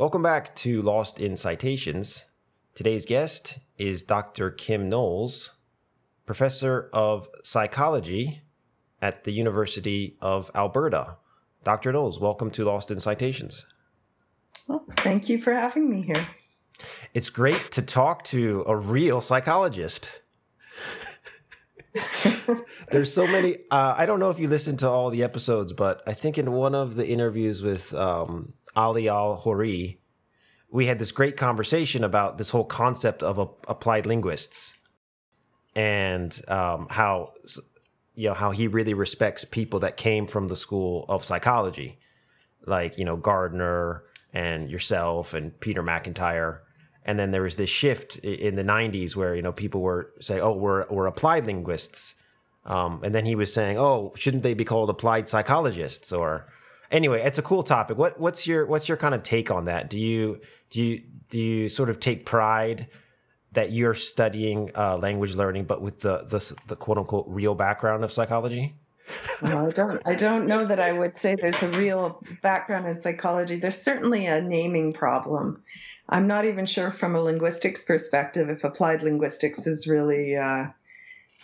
Welcome back to Lost in Citations. Today's guest is Dr. Kim Noels, professor of psychology at the University of Alberta. Dr. Noels, welcome to Lost in Citations. Well, thank you for having me here. It's great to talk to a real psychologist. There's so many. Uh, I don't know if you listened to all the episodes, but I think in one of the interviews with um, Ali Al-Hoorie, we had this great conversation about this whole concept of applied linguists and um, how you know how he really respects people that came from the school of psychology, like you know Gardner and yourself and Peter MacIntyre. And then there was this shift in the '90s where you know people were saying, "Oh, we're we're applied linguists," um, and then he was saying, "Oh, shouldn't they be called applied psychologists?" Or anyway, it's a cool topic. What what's your what's your kind of take on that? Do you do you do you sort of take pride that you're studying uh, language learning, but with the, the the quote unquote real background of psychology? well, I don't. I don't know that I would say there's a real background in psychology. There's certainly a naming problem. I'm not even sure from a linguistics perspective if applied linguistics is really uh,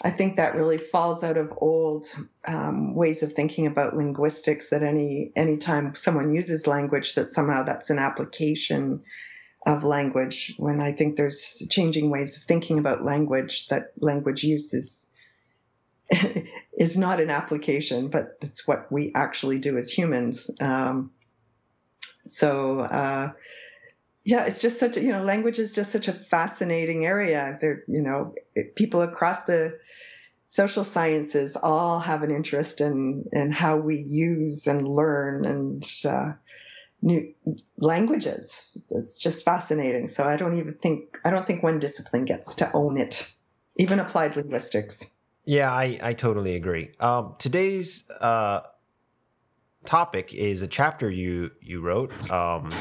I think that really falls out of old um, ways of thinking about linguistics. That any anytime someone uses language, that somehow that's an application of language. When I think there's changing ways of thinking about language, that language use is is not an application, but it's what we actually do as humans. Um, so. Uh, yeah, it's just such a, you know, language is just such a fascinating area. There, you know, people across the social sciences all have an interest in in how we use and learn and uh, new languages. It's just fascinating. So I don't even think I don't think one discipline gets to own it, even applied linguistics. Yeah, I I totally agree. Um, today's uh, topic is a chapter you you wrote um,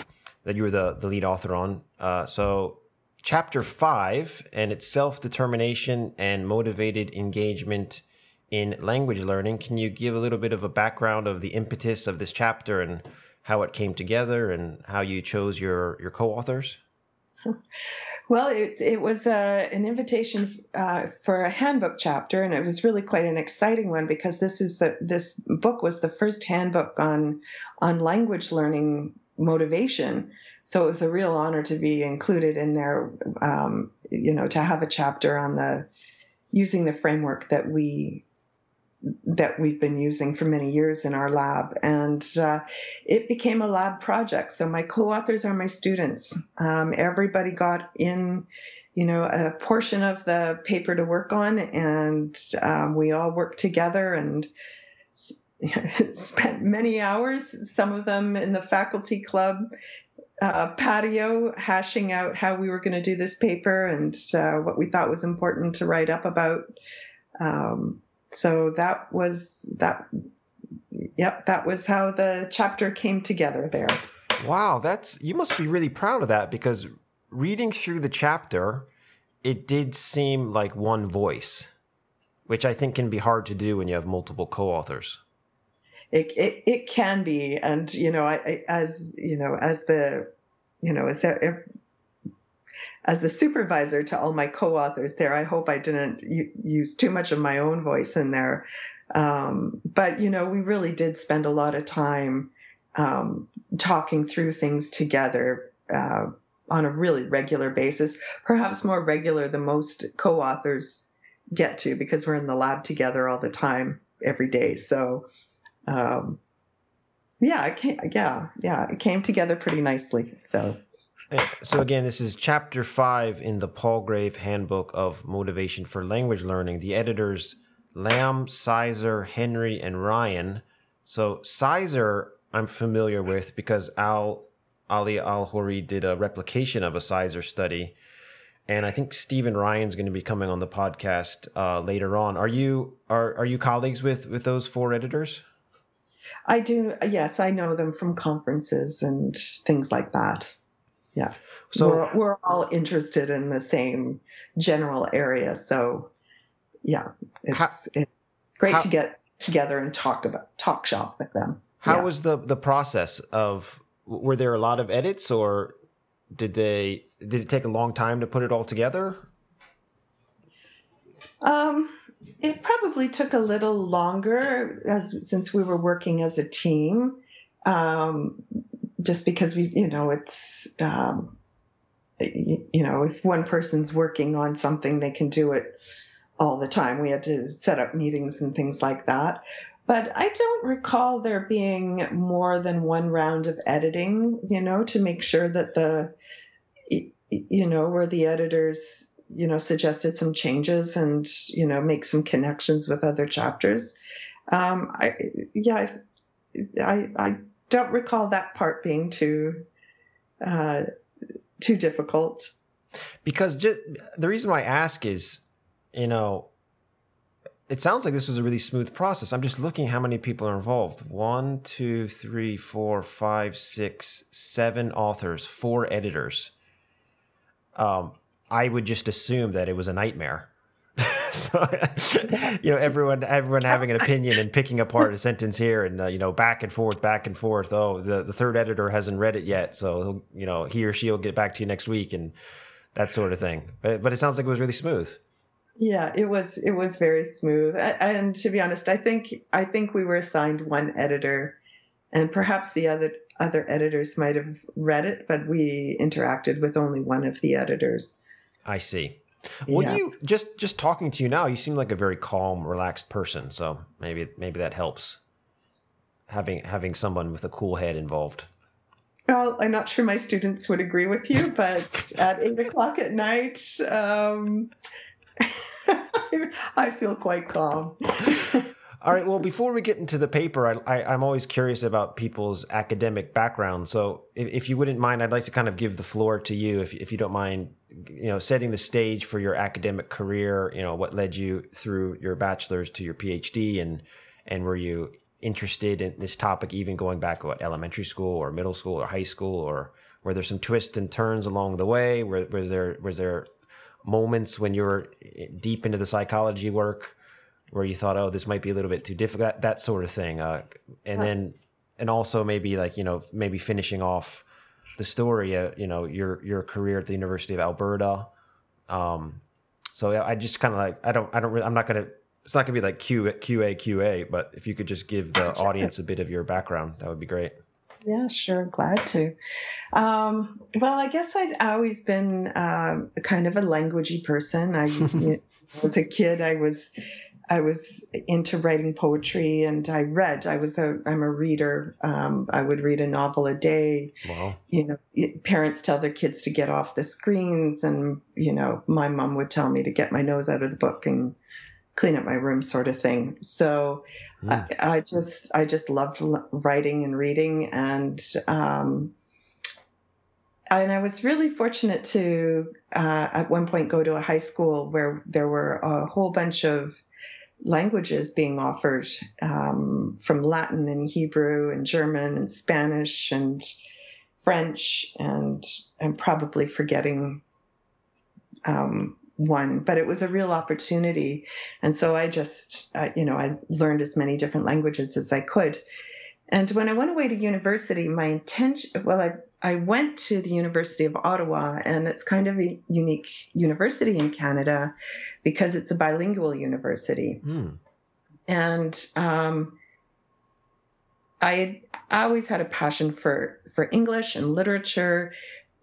that you were the the lead author on. Uh, so chapter five, and it's self determination and motivated engagement in language learning. Can you give a little bit of a background of the impetus of this chapter and how it came together and how you chose your, your co authors? Well, it, it was uh, an invitation uh, for a handbook chapter, and it was really quite an exciting one because this is the this book was the first handbook on on language learning motivation so it was a real honor to be included in there um, you know to have a chapter on the using the framework that we that we've been using for many years in our lab. And uh, it became a lab project. So my co-authors are my students. Um, everybody got in you know a portion of the paper to work on and um, we all worked together and spent many hours some of them in the faculty club uh, patio hashing out how we were going to do this paper and uh, what we thought was important to write up about. Um, so that was that. Yep, that was how the chapter came together there. Wow, that's you must be really proud of that because reading through the chapter, it did seem like one voice, which I think can be hard to do when you have multiple co-authors it, it, it can be. And, you know, I, I, as, you know, as the, you know, as, as the supervisor to all my co-authors there, I hope I didn't use too much of my own voice in there. Um, but, you know, we really did spend a lot of time um, talking through things together uh, on a really regular basis, perhaps more regular than most co-authors get to because we're in the lab together all the time every day. So um, yeah, it came, yeah, yeah, it came together pretty nicely. So. So again, this is chapter five in the Palgrave Handbook of Motivation for Language Learning. The editors Lamb, Csizér, Henry, and Ryan. So Csizér, I'm familiar with because Al Ali Al-Hoorie did a replication of a Csizér study, and I think Stephen Ryan's going to be coming on the podcast uh, later on. Are you are are you colleagues with with those four editors? I do. Yes, I know them from conferences and things like that. Yeah. So we're, we're all interested in the same general area. So yeah, it's, how, it's great how, to get together and talk about talk shop with them. How yeah. was the the process of were there a lot of edits, or did they did it take a long time to put it all together? Um, it probably took a little longer as since we were working as a team. Um, just because we, you know, it's um, you know, if one person's working on something, they can do it all the time. We had to set up meetings and things like that. But I don't recall there being more than one round of editing, you know, to make sure that the, you know, where the editors, you know, suggested some changes and, you know, make some connections with other chapters. Um, I, yeah, I, I don't recall that part being too, uh, too difficult. Because just, the reason why I ask is, you know, it sounds like this was a really smooth process. I'm just looking how many people are involved. One, two, three, four, five, six, seven authors, four editors. Um, I would just assume that it was a nightmare. so, you know, everyone everyone having an opinion and picking apart a sentence here and uh, you know back and forth, back and forth. Oh, the the third editor hasn't read it yet, so you know he or she will get back to you next week and that sort of thing. But but it sounds like it was really smooth. Yeah, it was it was very smooth. And to be honest, I think I think we were assigned one editor and perhaps the other other editors might have read it, but we interacted with only one of the editors. I see. Well, yeah. you just just talking to you now, you seem like a very calm, relaxed person. So maybe maybe that helps having having someone with a cool head involved. Well, I'm not sure my students would agree with you, but at eight o'clock at night, um, I feel quite calm. All right. Well, before we get into the paper, I, I, am always curious about people's academic background. So, if, if, you wouldn't mind, I'd like to kind of give the floor to you, if, if you don't mind, you know, setting the stage for your academic career. You know, what led you through your bachelor's to your PhD, and and were you interested in this topic even going back what elementary school or middle school or high school, or were there some twists and turns along the way? Were, was there was there moments when you were eh, deep into the psychology work where you thought, oh, this might be a little bit too difficult, that, that sort of thing. Uh, and then, and also maybe like, you know, maybe finishing off the story, uh, you know, your, your career at the University of Alberta. Um, so I just kind of like, I don't, I don't really, I'm not going to, it's not gonna be like Q, QA, QA, but if you could just give the audience a bit of your background, that would be great. Yeah, sure. Glad to. Um, well, I guess I'd always been um, kind of a languagey person. I, you as a kid, I was I was into writing poetry and I read. I was a I'm a reader. Um, I would read a novel a day. Wow. You know, parents tell their kids to get off the screens, and you know, my mom would tell me to get my nose out of the book and clean up my room, sort of thing. So Mm. I, I, just I just loved writing and reading, and um, and I was really fortunate to uh, at one point go to a high school where there were a whole bunch of languages being offered um, from Latin and Hebrew and German and Spanish and French and I'm probably forgetting um, one, but it was a real opportunity. And so I just, uh, you know, I learned as many different languages as I could. And when I went away to university, my intention, well, I, I went to the University of Ottawa, and it's kind of a unique university in Canada because it's a bilingual university. Mm. And um, I, always had a passion for, for English and literature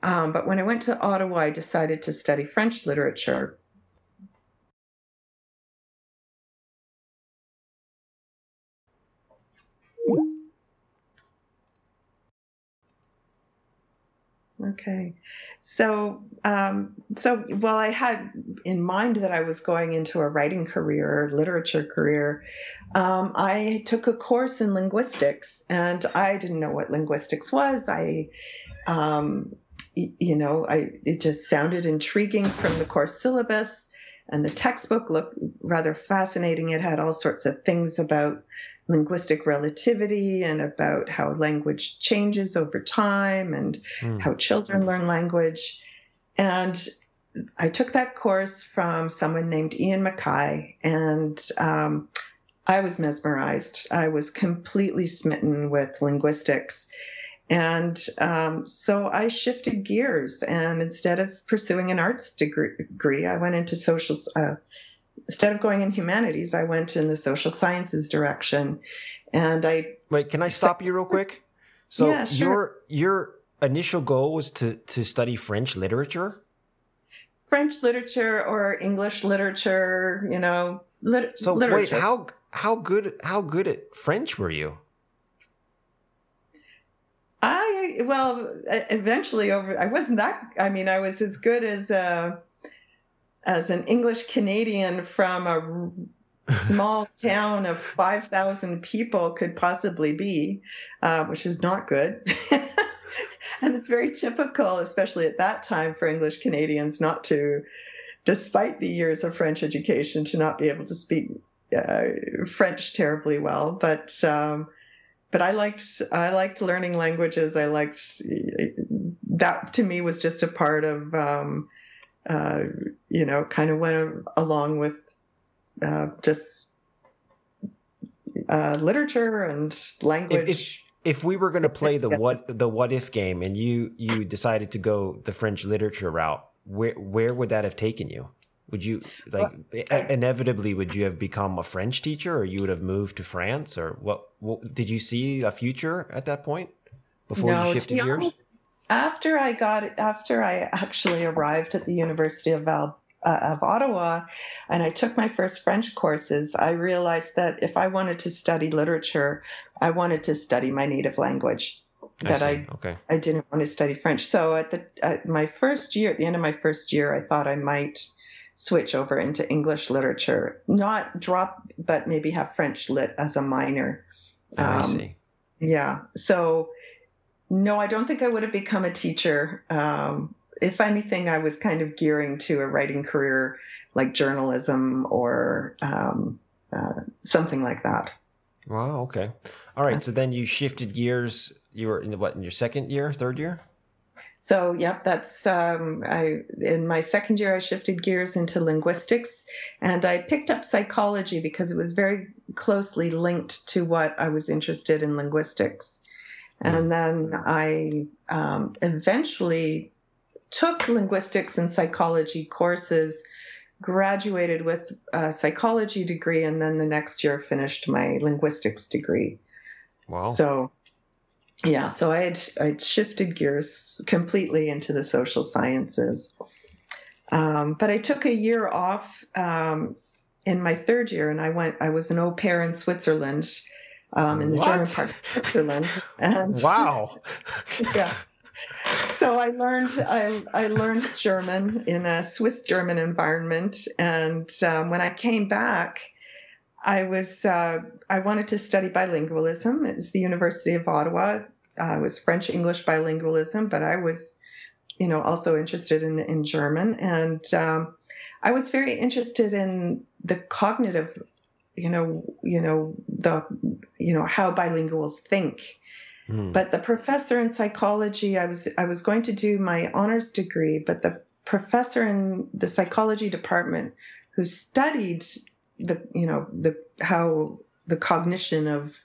um, but when I went to Ottawa, I decided to study French literature. Okay. So, um, so well, I had in mind that I was going into a writing career, literature career. Um, I took a course in linguistics, and I didn't know what linguistics was. I um, you know, I it just sounded intriguing from the course syllabus, and the textbook looked rather fascinating. It had all sorts of things about linguistic relativity and about how language changes over time and mm. how children learn language. And I took that course from someone named Ian Mackay, and um, I was mesmerized. I was completely smitten with linguistics And um, so I shifted gears, and instead of pursuing an arts degree, I went into social. Uh, instead of going in humanities, I went in the social sciences direction. And I wait. Can I stop you real quick? So yeah, sure. your your initial goal was to to study French literature. French literature or English literature, you know. Lit- so literature. wait, how how good how good at French were you? I well, eventually over. I wasn't that. I mean, I was as good as a, uh, as an English Canadian from a small town of five thousand people could possibly be, uh, which is not good. and it's very typical, especially at that time, for English Canadians not to, despite the years of French education, to not be able to speak uh, French terribly well. But um, but I liked I liked learning languages. I liked that to me was just a part of um, uh, you know kind of went along with uh, just uh, literature and language. If, if, if we were going to play the what the what if game and you you decided to go the French literature route, where where would that have taken you? Would you like well, inevitably would you have become a French teacher, or you would have moved to France, or what? what did you see a future at that point before no, you shifted gears? Honest, after I got after I actually arrived at the University of Val, uh, of Ottawa, and I took my first French courses, I realized that if I wanted to study literature, I wanted to study my native language. That I, I okay. I didn't want to study French. So at the at my first year, at the end of my first year, I thought I might switch over into English literature, not drop, but maybe have French lit as a minor. Oh, um, I see. Yeah. So, no, I don't think I would have become a teacher. Um, if anything, I was kind of gearing to a writing career like journalism or um, uh, something like that. Wow. Okay. All right. So then you shifted gears. You were in what in your second year, third year? So, yep, that's um, I. In my second year, I shifted gears into linguistics, and I picked up psychology because it was very closely linked to what I was interested in linguistics. And then I um, eventually took linguistics and psychology courses, graduated with a psychology degree, and then the next year finished my linguistics degree. Wow. So yeah, so I had I'd shifted gears completely into the social sciences. Um, but I took a year off um, in my third year, and I went. I was an au pair in Switzerland, um, in the what? German part of Switzerland. And, wow. yeah. So I learned I, I learned German in a Swiss German environment, and um, when I came back, I was uh, I wanted to study bilingualism. It was the University of Ottawa. Uh, it was French English bilingualism, but I was, you know, also interested in in German, and um, I was very interested in the cognitive, you know, you know the, you know how bilinguals think. Mm. But the professor in psychology, I was I was going to do my honors degree, but the professor in the psychology department who studied the you know the how the cognition of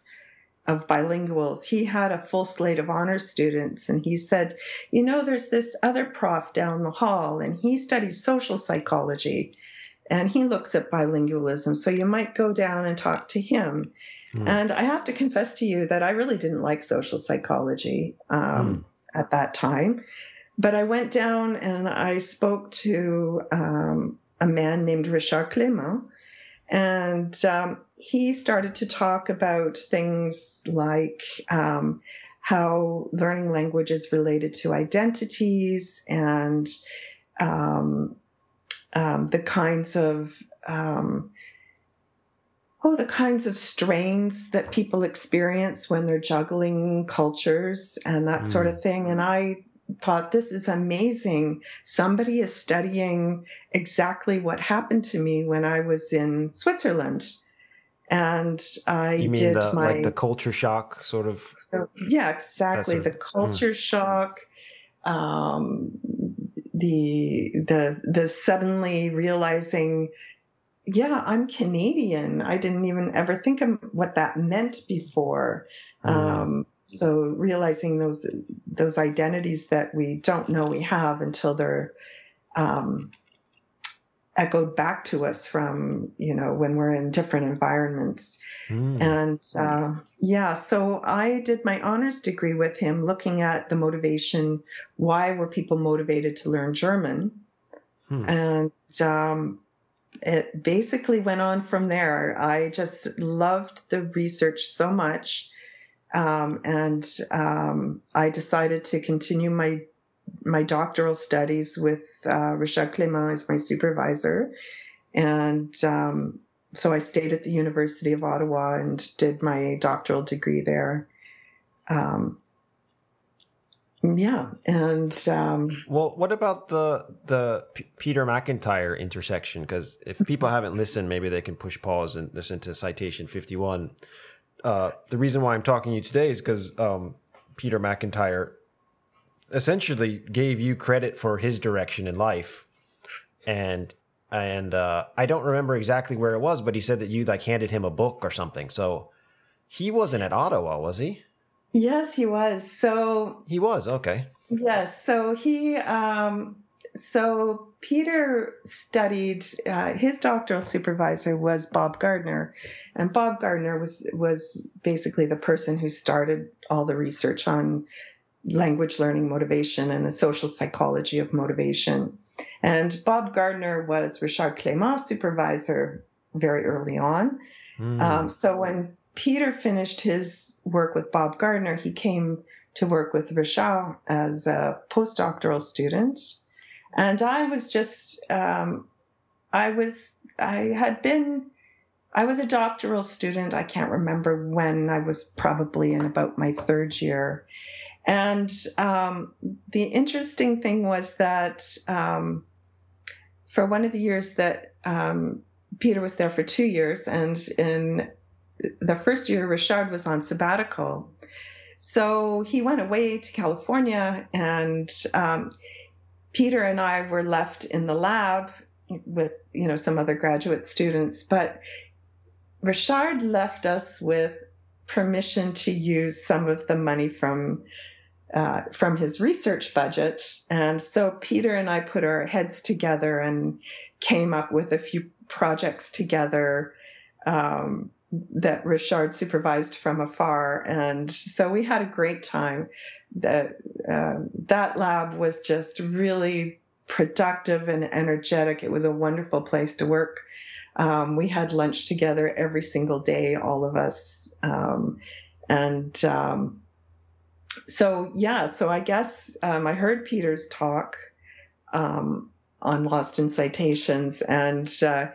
of bilinguals he had a full slate of honors students and he said you know there's this other prof down the hall and he studies social psychology and he looks at bilingualism so you might go down and talk to him mm. and i have to confess to you that i really didn't like social psychology um, mm. at that time but i went down and i spoke to um, a man named richard clement and um, he started to talk about things like um, how learning language is related to identities and um, um the kinds of um, oh the kinds of strains that people experience when they're juggling cultures and that mm. sort of thing and i thought, this is amazing. Somebody is studying exactly what happened to me when I was in Switzerland. And I you mean did the, my like the culture shock sort of yeah exactly the culture mm. shock um, the the the suddenly realizing yeah i'm canadian i didn't even ever think of what that meant before mm. um, so realizing those those identities that we don't know we have until they're um, echoed back to us from you know when we're in different environments mm. and uh, yeah so i did my honors degree with him looking at the motivation why were people motivated to learn german hmm. and um, it basically went on from there i just loved the research so much um, and um, i decided to continue my my doctoral studies with uh, Richard Clément as my supervisor. And um, so I stayed at the University of Ottawa and did my doctoral degree there. Um, yeah, and um, well, what about the the P- Peter MacIntyre intersection? Because if people haven't listened, maybe they can push pause and listen to citation fifty one. Uh, the reason why I'm talking to you today is because um, Peter MacIntyre essentially gave you credit for his direction in life, and and uh, I don't remember exactly where it was, but he said that you like handed him a book or something. So he wasn't at Ottawa, was he? Yes, he was. So he was okay. Yes, so he um, so Peter studied. Uh, his doctoral supervisor was Bob Gardner, and Bob Gardner was was basically the person who started all the research on language learning motivation and the social psychology of motivation. And Bob Gardner was Richard Clément's supervisor very early on. Mm. Um, so when Peter finished his work with Bob Gardner, he came to work with Richard as a postdoctoral student. And I was just, um, I was, I had been, I was a doctoral student. I can't remember when I was probably in about my third year. And um, the interesting thing was that um, for one of the years that um, Peter was there for two years, and in the first year, Richard was on sabbatical. So he went away to California, and um, Peter and I were left in the lab with you know some other graduate students, but Richard left us with permission to use some of the money from uh, from his research budget. And so Peter and I put our heads together and came up with a few projects together um, that Richard supervised from afar. And so we had a great time. That uh, that lab was just really productive and energetic. It was a wonderful place to work. Um, we had lunch together every single day, all of us. Um, and um, so yeah, so I guess um, I heard Peter's talk um, on Lost in Citations, and uh,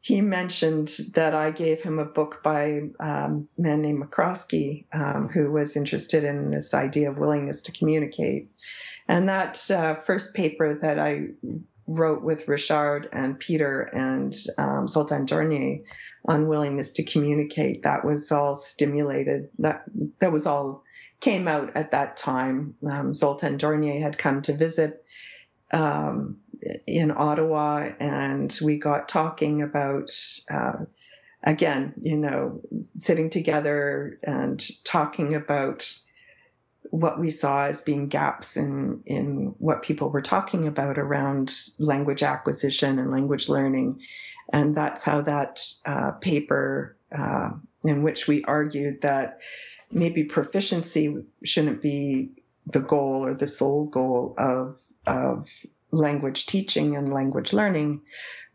he mentioned that I gave him a book by um, a man named McCroskey, um, who was interested in this idea of willingness to communicate. And that uh, first paper that I wrote with Richard and Peter and um, Zoltan Dörnyei on willingness to communicate, that was all stimulated. That that was all came out at that time. Um, Zoltan Dörnyei had come to visit um, in Ottawa, and we got talking about, uh, again, you know, sitting together and talking about what we saw as being gaps in in what people were talking about around language acquisition and language learning, and that's how that uh, paper, uh, in which we argued that maybe proficiency shouldn't be the goal or the sole goal of of language teaching and language learning,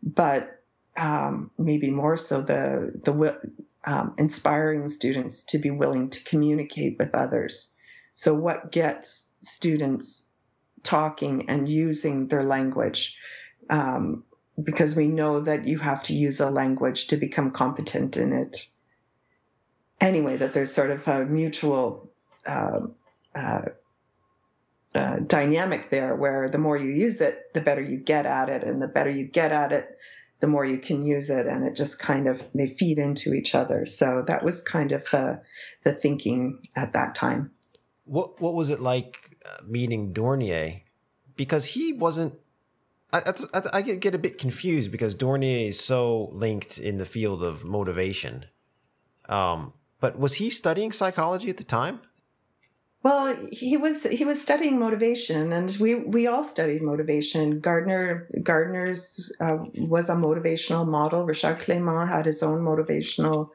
but um, maybe more so the the um, inspiring students to be willing to communicate with others. So, what gets students talking and using their language? Um, because we know that you have to use a language to become competent in it anyway that there's sort of a mutual uh, uh, uh, dynamic there where the more you use it the better you get at it and the better you get at it the more you can use it and it just kind of they feed into each other. So that was kind of the the thinking at that time. What what was it like uh, meeting Dörnyei? Because he wasn't I, I, I, get a bit confused because Dörnyei is so linked in the field of motivation. Um, but was he studying psychology at the time? Well, he was he was studying motivation, and we we all studied motivation. Gardner Gardner's uh, was a motivational model. Richard Clément had his own motivational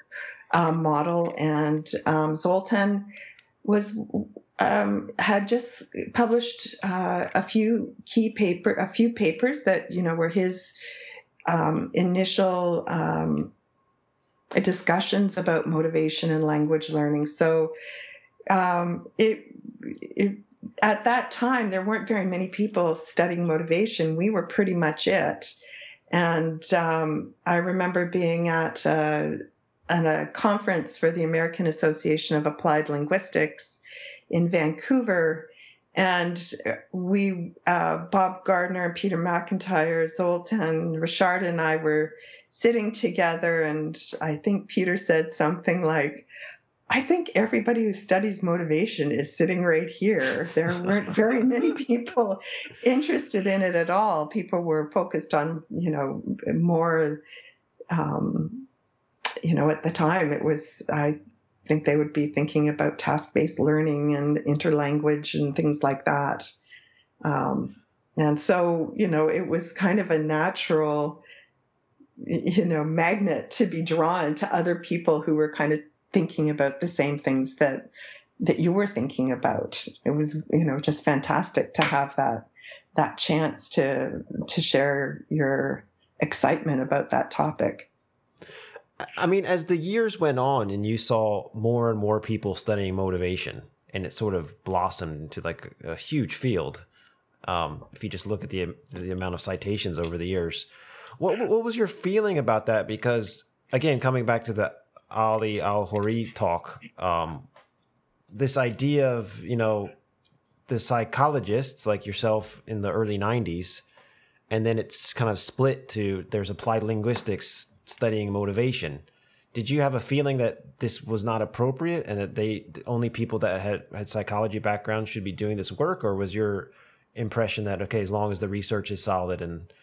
uh, model, and um, Zoltan was um, had just published uh, a few key paper a few papers that you know were his um, initial um, discussions about motivation and language learning. So um, it, it at that time there weren't very many people studying motivation. We were pretty much it. And um, I remember being at a, at a conference for the American Association of Applied Linguistics in Vancouver. And we, uh, Bob Gardner and Peter MacIntyre, Zoltan, Richard, and I were sitting together. And I think Peter said something like, I think everybody who studies motivation is sitting right here. There weren't very many people interested in it at all. People were focused on, you know, more, um, you know, at the time it was, I think they would be thinking about task based learning and interlanguage and things like that. Um, and so, you know, it was kind of a natural, you know, magnet to be drawn to other people who were kind of thinking about the same things that that you were thinking about. It was, you know, just fantastic to have that that chance to to share your excitement about that topic. I mean, as the years went on and you saw more and more people studying motivation and it sort of blossomed into like a huge field. Um, if you just look at the the amount of citations over the years, what what was your feeling about that? Because again, coming back to the Ali Al-Hoorie talk, um, this idea of you know the psychologists like yourself in the early '90s, and then it's kind of split to there's applied linguistics studying motivation. Did you have a feeling that this was not appropriate and that they the only people that had had psychology backgrounds should be doing this work, or was your impression that okay, as long as the research is solid and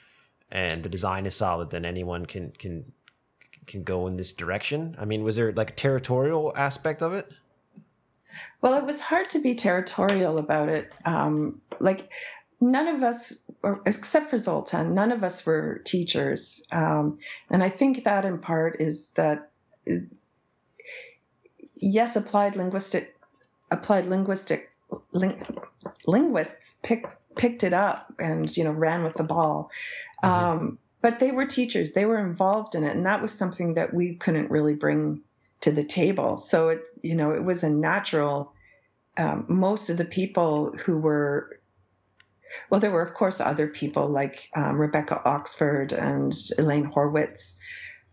and the design is solid, then anyone can can can go in this direction? I mean, was there like a territorial aspect of it? Well, it was hard to be territorial about it. Um, like none of us, except for Zoltan, none of us were teachers, um, and I think that in part is that yes, applied linguistic, applied linguistic ling, linguists picked picked it up and you know ran with the ball. Mm-hmm. Um, but they were teachers. They were involved in it and that was something that we couldn't really bring to the table. So it you know it was a natural um, most of the people who were well there were of course other people like um, rebecca oxford and elaine horwitz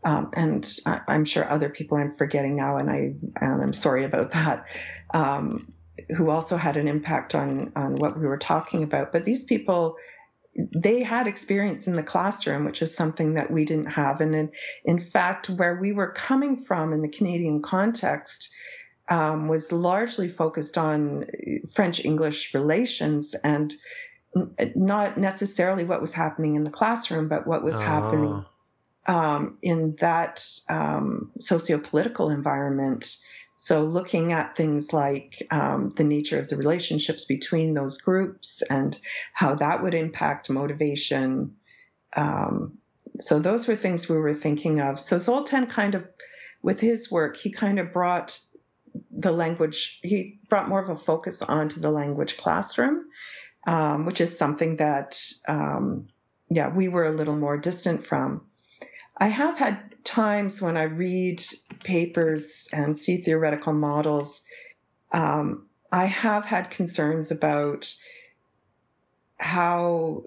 um, and I, am sure other people i'm forgetting now and i and i'm sorry about that um, who also had an impact on on what we were talking about. But these people they had experience in the classroom, which is something that we didn't have. And in, in fact, where we were coming from in the Canadian context um, was largely focused on French English relations and not necessarily what was happening in the classroom, but what was happening ah. um, in that um, socio political environment so, looking at things like um, the nature of the relationships between those groups and how that would impact motivation. Um, so, those were things we were thinking of. So, Zoltan kind of, with his work, he kind of brought the language, he brought more of a focus onto the language classroom, um, which is something that, um, yeah, we were a little more distant from. I have had times when I read papers and see theoretical models, um, I have had concerns about how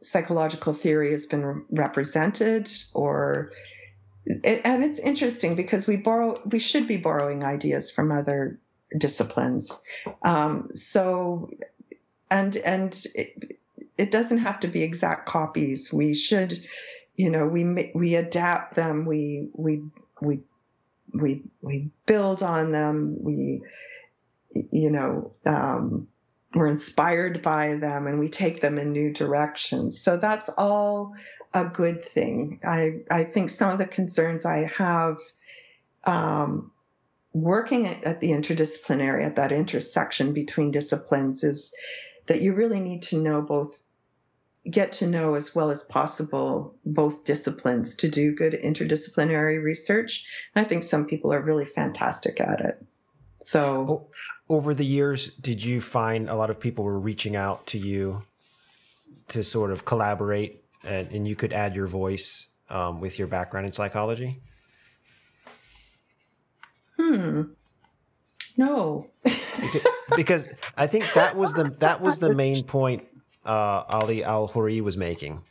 psychological theory has been represented or it, and it's interesting because we borrow we should be borrowing ideas from other disciplines. Um, so and and it, it doesn't have to be exact copies. We should you know we we adapt them we we we we we build on them we you know um, we're inspired by them and we take them in new directions. So that's all a good thing. I i think some of the concerns i have um, working at, at the interdisciplinary, at that intersection between disciplines, is that you really need to know both get to know as well as possible both disciplines to do good interdisciplinary research. And I think some people are really fantastic at it. So, over the years, did you find a lot of people were reaching out to you to sort of collaborate and, and you could add your voice um, with your background in psychology? Hmm. No. because, because I think that was the that was the main point uh, Ali Al-Hoorie was making.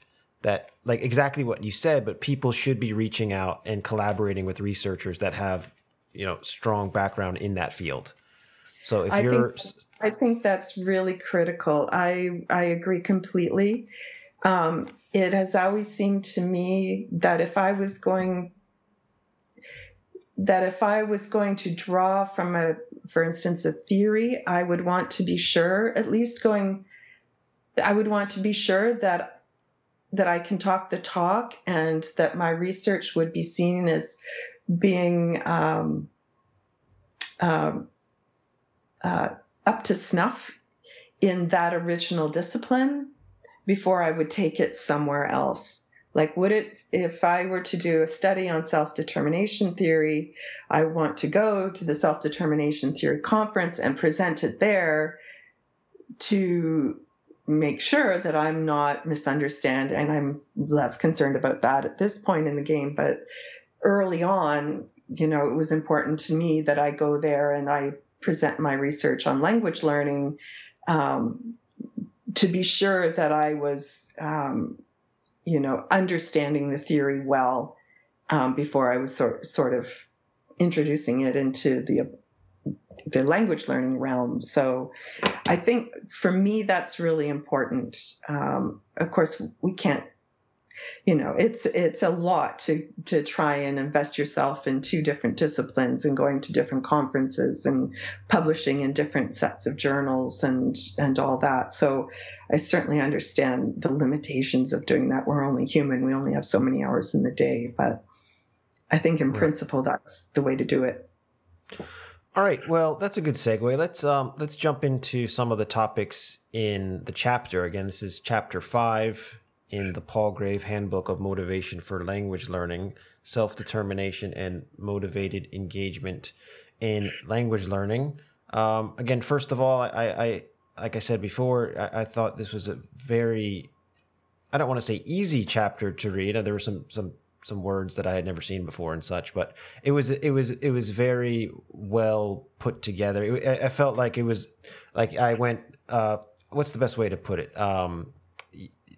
That like exactly what you said, but people should be reaching out and collaborating with researchers that have you know strong background in that field. So if I you're, think, I think that's really critical. I I agree completely. Um, it has always seemed to me that if I was going that if I was going to draw from a, for instance, a theory, I would want to be sure, at least going, I would want to be sure that that I can talk the talk and that my research would be seen as being um, um, uh, up to snuff in that original discipline before I would take it somewhere else. Like, would it, if I were to do a study on self determination theory, I want to go to the self determination theory conference and present it there to make sure that I'm not misunderstand. And I'm less concerned about that at this point in the game. But early on, you know, it was important to me that I go there and I present my research on language learning um, to be sure that I was, um, you know, understanding the theory well um, before I was sort sort of introducing it into the the language learning realm. So, I think for me that's really important. Um, of course, we can't you know it's it's a lot to to try and invest yourself in two different disciplines and going to different conferences and publishing in different sets of journals and and all that so i certainly understand the limitations of doing that we're only human we only have so many hours in the day but i think in right. principle that's the way to do it all right well that's a good segue let's um let's jump into some of the topics in the chapter again this is chapter 5 in the Palgrave Handbook of Motivation for Language Learning, Self Determination and Motivated Engagement in Language Learning. Um, again, first of all, I, I like I said before, I, I, thought this was a very, I don't want to say easy chapter to read. There were some some some words that I had never seen before and such, but it was it was it was very well put together. It, I felt like it was like I went. Uh, what's the best way to put it? Um,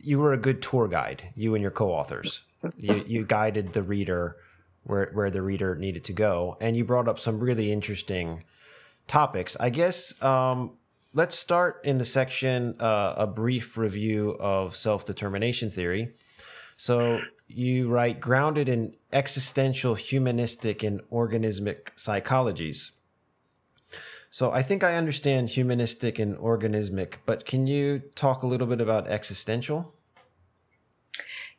you were a good tour guide. You and your co-authors. you you guided the reader where where the reader needed to go, and you brought up some really interesting topics. I guess um, let's start in the section uh, a brief review of self determination theory. So you write grounded in existential, humanistic, and organismic psychologies. So I think I understand humanistic and organismic, but can you talk a little bit about existential?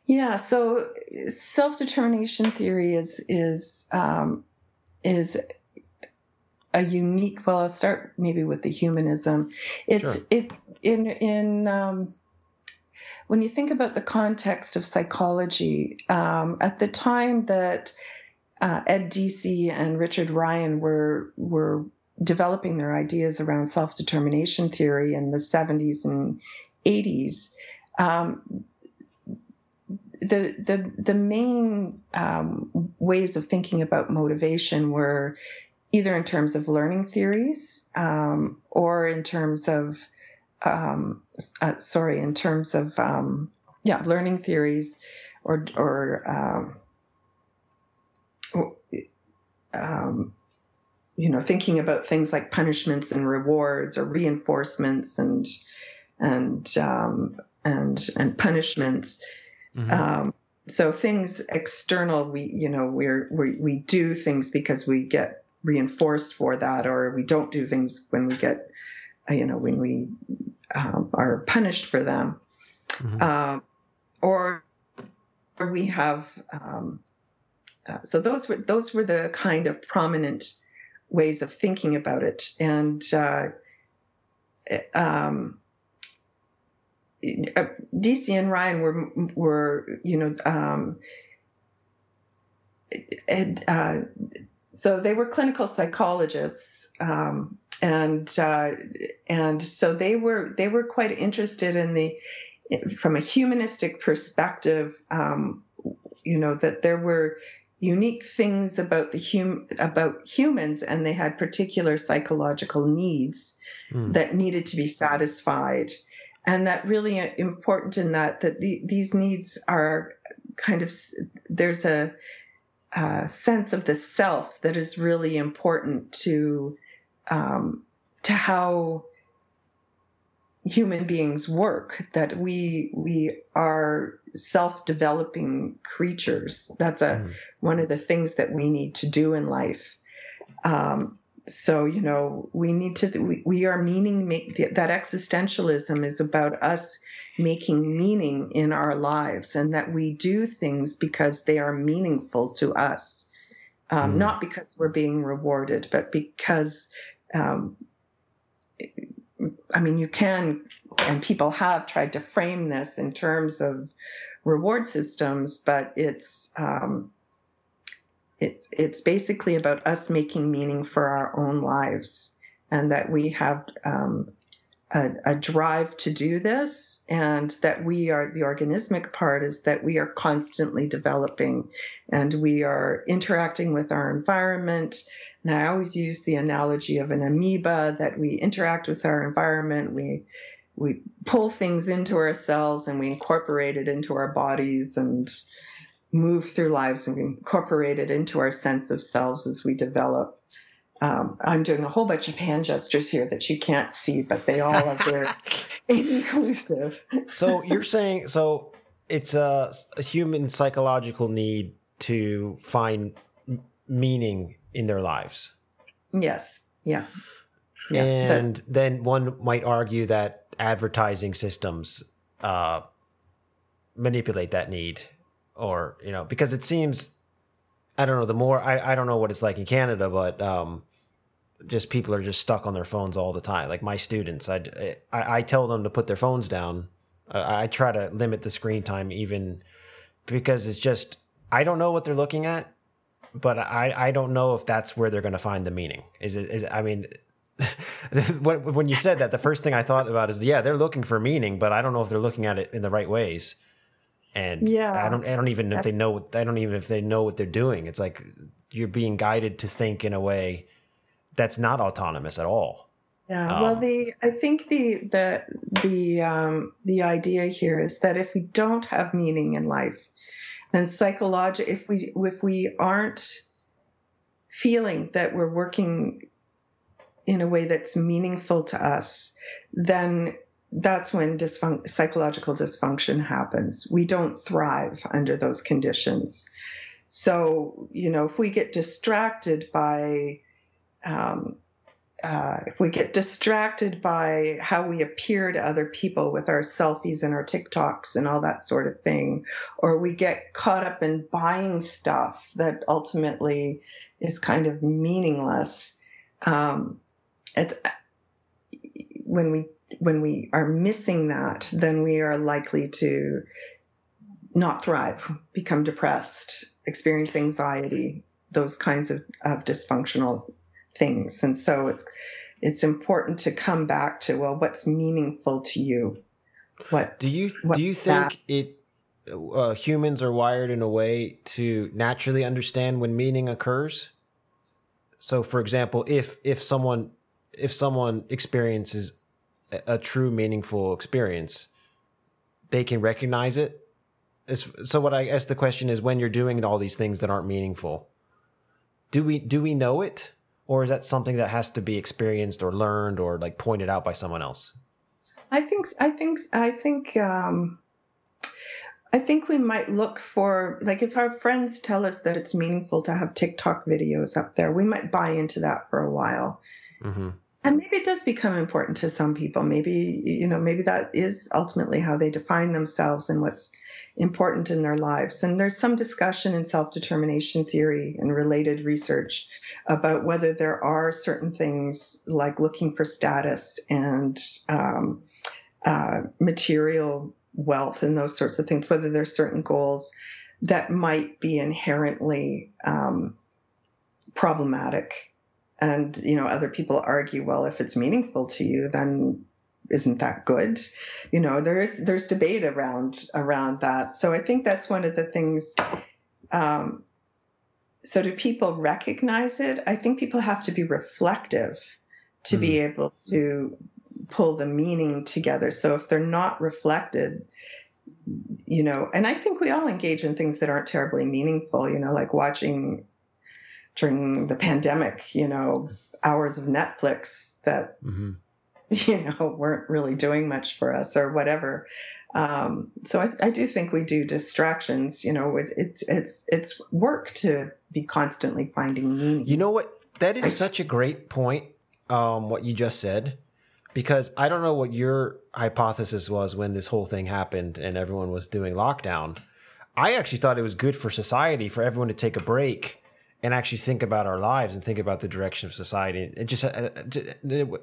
Yeah, so self determination theory is is um, is a unique. Well, I'll start maybe with the humanism. It's sure. it's in in um, when you think about the context of psychology um, at the time that uh, Ed Deci and Richard Ryan were were developing their ideas around self determination theory in the 70s and 80s, um, the, the, the main um, ways of thinking about motivation were either in terms of learning theories um, or in terms of, um, uh, sorry, in terms of, um, yeah, learning theories or, or, um, um you know, thinking about things like punishments and rewards or reinforcements and and um, and and punishments. Mm-hmm. Um, so things external, we you know we're we we do things because we get reinforced for that, or we don't do things when we get you know when we um, are punished for them, mm-hmm. uh, or we have. Um, uh, so those were those were the kind of prominent ways of thinking about it. And uh, um, uh, Deci and Ryan were were you know um, and, uh, so they were clinical psychologists um, and uh, and so they were they were quite interested in the from a humanistic perspective um, you know that there were unique things about the hum about humans and they had particular psychological needs mm. that needed to be satisfied and that really important in that that the, these needs are kind of there's a, a, sense of the self that is really important to um, to how human beings work that we we are self-developing creatures that's a mm. one of the things that we need to do in life um, so you know we need to we, we are meaning make that existentialism is about us making meaning in our lives and that we do things because they are meaningful to us um, mm. not because we're being rewarded but because um, i mean you can and people have tried to frame this in terms of reward systems but it's um, it's it's basically about us making meaning for our own lives and that we have um, a, a, drive to do this and that we are the organismic part is that we are constantly developing and we are interacting with our environment and i always use the analogy of an amoeba that we interact with our environment we we pull things into ourselves and we incorporate it into our bodies and move through lives and we incorporate it into our sense of selves as we develop. Um, I'm doing a whole bunch of hand gestures here that you can't see, but they all are very inclusive. so you're saying so it's a, a, human psychological need to find meaning in their lives. Yes. Yeah. yeah. And that, then one might argue that advertising systems uh, manipulate that need or you know because it seems i don't know the more i, I don't know what it's like in canada but um just people are just stuck on their phones all the time like my students i i, I tell them to put their phones down I, I try to limit the screen time even because it's just i don't know what they're looking at but i i don't know if that's where they're going to find the meaning. Is it is i mean when you said that the first thing i thought about is yeah they're looking for meaning but i don't know if they're looking at it in the right ways. And yeah. I don't i don't even know if they know what i don't even if they know what they're doing. It's like you're being guided to think in a way that's not autonomous at all. Yeah um, well the i think the the the um the idea here is that if we don't have meaning in life then psychological if we if we aren't feeling that we're working in a way that's meaningful to us then that's when dysfun- psychological dysfunction happens. We don't thrive under those conditions. So, you know, if we get distracted by, um, uh, if we get distracted by how we appear to other people with our selfies and our TikToks and all that sort of thing, or we get caught up in buying stuff that ultimately is kind of meaningless, um, when we when we are missing that, then we are likely to not thrive, become depressed, experience anxiety, those kinds of, of dysfunctional things. And so it's it's important to come back to well, what's meaningful to you? What do you do you think that? it uh, humans are wired in a way to naturally understand when meaning occurs? So, for example, if if someone if someone experiences a true meaningful experience, they can recognize it. so what I guess the question is when you're doing all these things that aren't meaningful, do we do we know it? Or is that something that has to be experienced or learned or like pointed out by someone else? I think I think I think um, I think we might look for like if our friends tell us that it's meaningful to have TikTok videos up there, we might buy into that for a while. Mm-hmm and maybe it does become important to some people. Maybe you know maybe that is ultimately how they define themselves and what's important in their lives. And there's some discussion in self-determination theory and related research about whether there are certain things like looking for status and um, uh, material wealth and those sorts of things whether there's certain goals that might be inherently um, problematic and you know other people argue well if it's meaningful to you then isn't that good you know there's there's debate around around that so i think that's one of the things um, so do people recognize it i think people have to be reflective to mm. be hmm. able to pull the meaning together so if they're not reflected you know and i think we all engage in things that aren't terribly meaningful you know like watching during the pandemic, you know, hours of Netflix that, mm-hmm. you know, weren't really doing much for us or whatever. Um, so I, I, do think we do distractions. You know, it, it's it's it's work to be constantly finding meaning. You know what? That is I, such a great point. Um, what you just said, because I don't know what your hypothesis was when this whole thing happened and everyone was doing lockdown. I actually thought it was good for society for everyone to take a break and actually think about our lives and think about the direction of society. It just uh,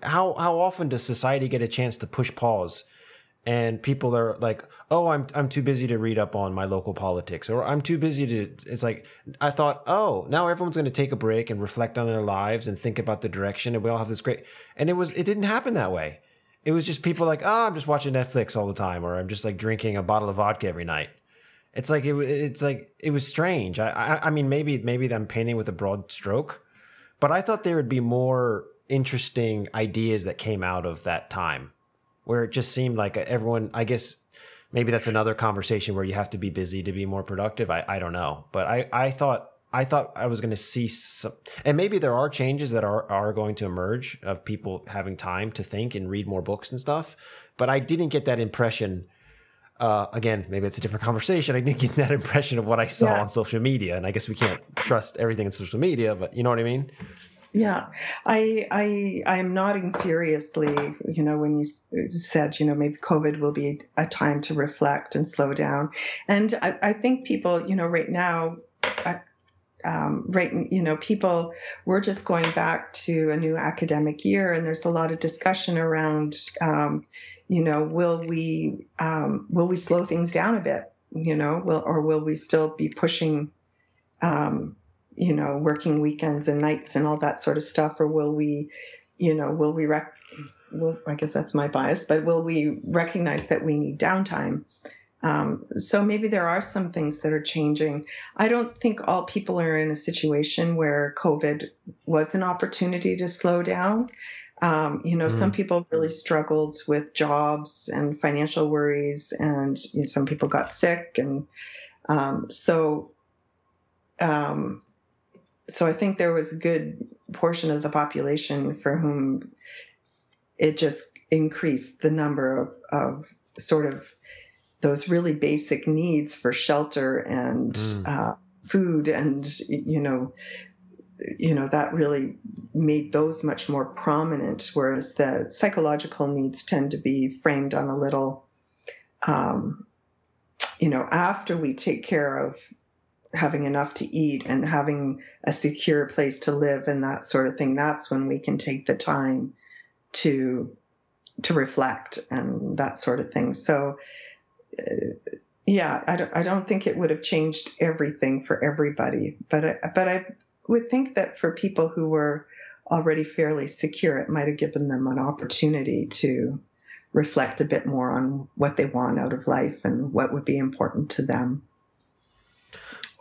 how how often does society get a chance to push pause? And people are like, "Oh, I'm I'm too busy to read up on my local politics," or "I'm too busy to." It's like I thought, "Oh, now everyone's going to take a break and reflect on their lives and think about the direction, and we all have this great." And it was it didn't happen that way. It was just people like, "Oh, I'm just watching Netflix all the time," or "I'm just like drinking a bottle of vodka every night." It's like it, it's like it was strange. I, I, I mean, maybe maybe I'm painting with a broad stroke, but I thought there would be more interesting ideas that came out of that time, where it just seemed like everyone. I guess maybe that's another conversation where you have to be busy to be more productive. I, I don't know, but I, I thought I thought I was going to see some, and maybe there are changes that are are going to emerge of people having time to think and read more books and stuff. But I didn't get that impression uh, again, maybe it's a different conversation. I didn't get that impression of what I saw yeah. on social media, and I guess we can't trust everything in social media, but you know what I mean? Yeah, I I I am nodding furiously. You know, when you said, you know, maybe COVID will be a time to reflect and slow down, and I, I think people, you know, right now. I, um, right, you know, people, we're just going back to a new academic year, and there's a lot of discussion around, um, you know, will we um, will we slow things down a bit? You know, will or will we still be pushing, um, you know, working weekends and nights and all that sort of stuff, or will we, you know, will we rec- well, I guess that's my bias, but will we recognize that we need downtime? Um, so maybe there are some things that are changing. I don't think all people are in a situation where COVID was an opportunity to slow down. Um, you know, mm. some people really struggled with jobs and financial worries, and you know, some people got sick, and um, so, um, so I think there was a good portion of the population for whom it just increased the number of of sort of those really basic needs for shelter and mm. uh, food and you know you know that really made those much more prominent whereas the psychological needs tend to be framed on a little um, you know after we take care of having enough to eat and having a secure place to live and that sort of thing that's when we can take the time to to reflect and that sort of thing. So uh, yeah I don't, I don't think it would have changed everything for everybody but I, but I would think that for people who were already fairly secure, it might have given them an opportunity to reflect a bit more on what they want out of life and what would be important to them.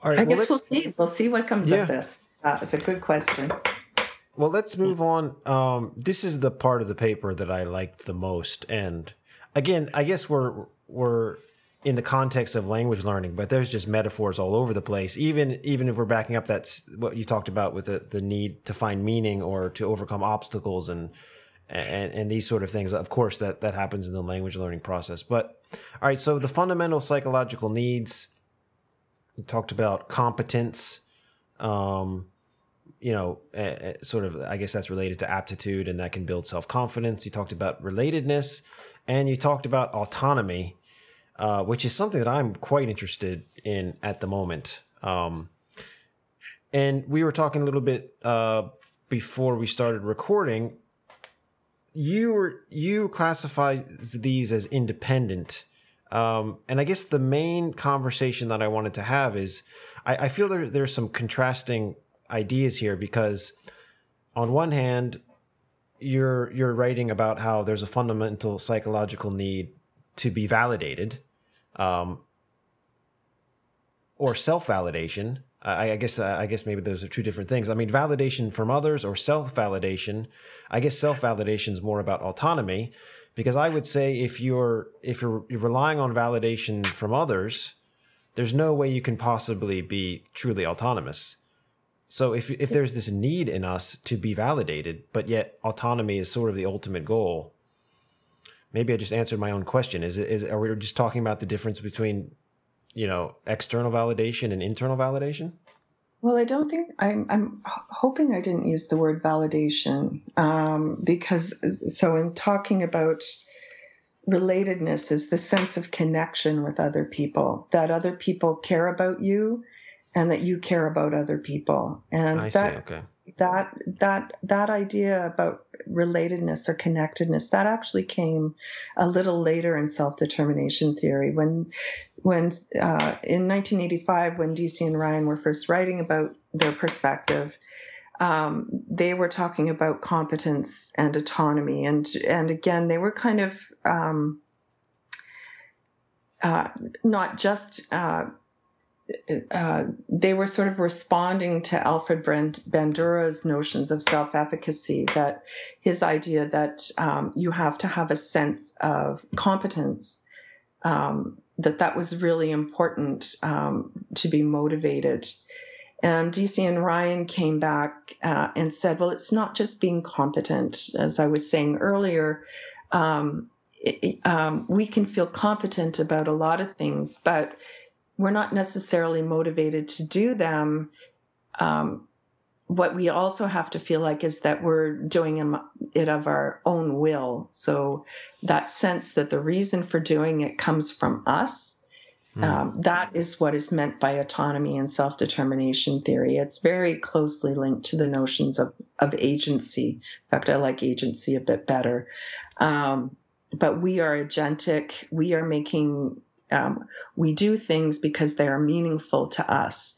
All right, I well, guess we'll see. We'll see what comes yeah. of this. Uh, it's a good question. Well, let's move on. Um, this is the part of the paper that I liked the most, and again, I guess we're we're in the context of language learning, but there's just metaphors all over the place. Even even if we're backing up that's what you talked about with the, the need to find meaning or to overcome obstacles and, and and these sort of things. Of course, that that happens in the language learning process. But all right, so the fundamental psychological needs. We talked about competence, um, you know, sort of, I guess that's related to aptitude and that can build self confidence. You talked about relatedness and you talked about autonomy, uh, which is something that I'm quite interested in at the moment. Um, and we were talking a little bit uh, before we started recording. You were you classify these as independent, um, and I guess the main conversation that I wanted to have is I, I feel there there's some contrasting ideas here because on one hand you're you're writing about how there's a fundamental psychological need to be validated um, or self-validation I, I guess I guess maybe those are two different things. I mean, validation from others or self validation. I guess self validation is more about autonomy, because I would say if you're if you're relying on validation from others, there's no way you can possibly be truly autonomous. So if if there's this need in us to be validated, but yet autonomy is sort of the ultimate goal. Maybe I just answered my own question. Is it is are we just talking about the difference between you know external validation and internal validation? Well, I don't think I'm. I'm hoping I didn't use the word validation um, because so in talking about relatedness is the sense of connection with other people that other people care about you and that you care about other people and I that see, okay. That that that idea about relatedness or connectedness that actually came a little later in self-determination theory. When when uh, in 1985 when Deci and ryan were first writing about their perspective um, they were talking about competence and autonomy. And and again they were kind of um, uh, not just uh, uh, they were sort of responding to Albert Bandura's notions of self efficacy, that his idea that um, you have to have a sense of competence, um, that that was really important um, to be motivated. And Deci and Ryan came back uh, and said, well, it's not just being competent. As I was saying earlier, um, it, um, we can feel competent about a lot of things, but we're not necessarily motivated to do them. Um, what we also have to feel like is that we're doing it of our own will. So that sense that the reason for doing it comes from us. Mm. Um, that is what is meant by autonomy and self determination theory. It's very closely linked to the notions of, of agency. In fact, I like agency a bit better. Um, but we are agentic. We are making um, we do things because they are meaningful to us.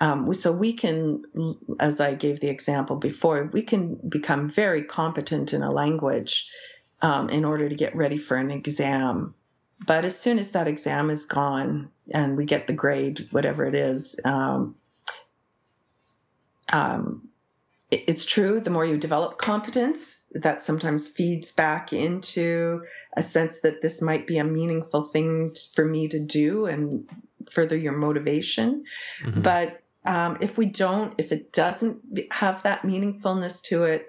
Um, so we can, as I gave the example before, we can become very competent in a language um, in order to get ready for an exam. But as soon as that exam is gone and we get the grade, whatever it is, um, um it's true the more you develop competence that sometimes feeds back into a sense that this might be a meaningful thing for me to do and further your motivation mm-hmm. but um, if we don't if it doesn't have that meaningfulness to it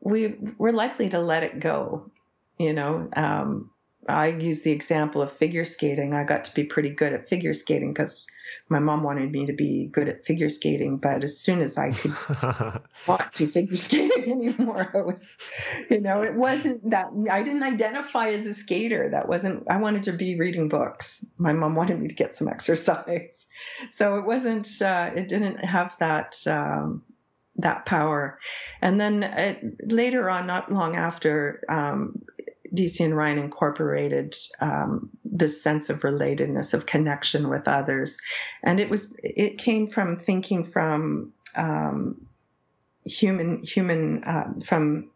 we we're likely to let it go you know um, i use the example of figure skating i got to be pretty good at figure skating because my mom wanted me to be good at figure skating, but as soon as I could to figure skating anymore, I was, you know, it wasn't that I didn't identify as a skater. That wasn't, I wanted to be reading books. My mom wanted me to get some exercise. So it wasn't, uh, it didn't have that, um, that power. And then uh, later on, not long after, um, Deci and Ryan incorporated um, this sense of relatedness, of connection with others, and it was it came from thinking from um, human human uh, from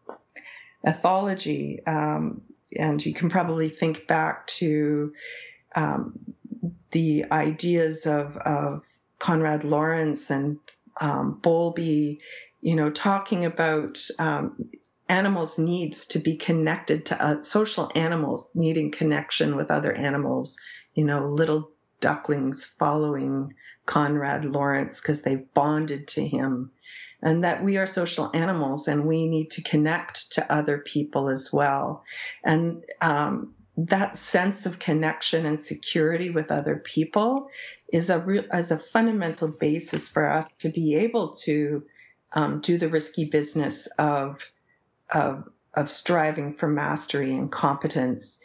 ethology, um, and you can probably think back to um, the ideas of of Konrad Lorenz and um, Bowlby, you know, talking about um, animals needs to be connected to uh, social animals needing connection with other animals you know little ducklings following Konrad Lorenz because they've bonded to him. And that we are social animals and we need to connect to other people as well. And um, that sense of connection and security with other people is a real as a fundamental basis for us to be able to um, do the risky business of, of of striving for mastery and competence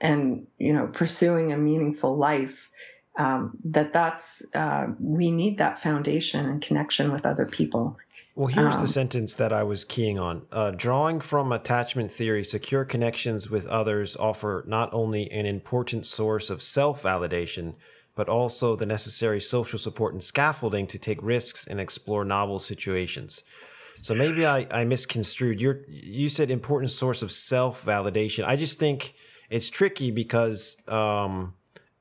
and you know pursuing a meaningful life um, that that's uh, we need that foundation and connection with other people. Well here's um, the sentence that i was keying on. Uh, drawing from attachment theory secure connections with others offer not only an important source of self-validation but also the necessary social support and scaffolding to take risks and explore novel situations so maybe I, I misconstrued. your you said important source of self validation. I just think it's tricky because um,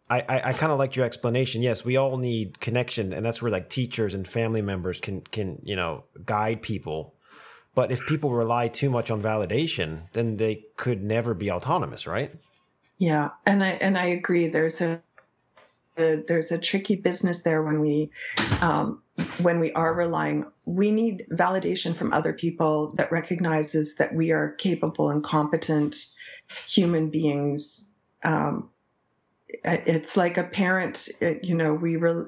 I, I, I kind of liked your explanation. Yes, we all need connection, and that's where like teachers and family members can can you know guide people. But if people rely too much on validation, then they could never be autonomous, right? Yeah, and I and I agree. There's a, a there's a tricky business there when we um, when we are relying, we need validation from other people that recognizes that we are capable and competent human beings. Um, it's like a parent, it, you know, we re,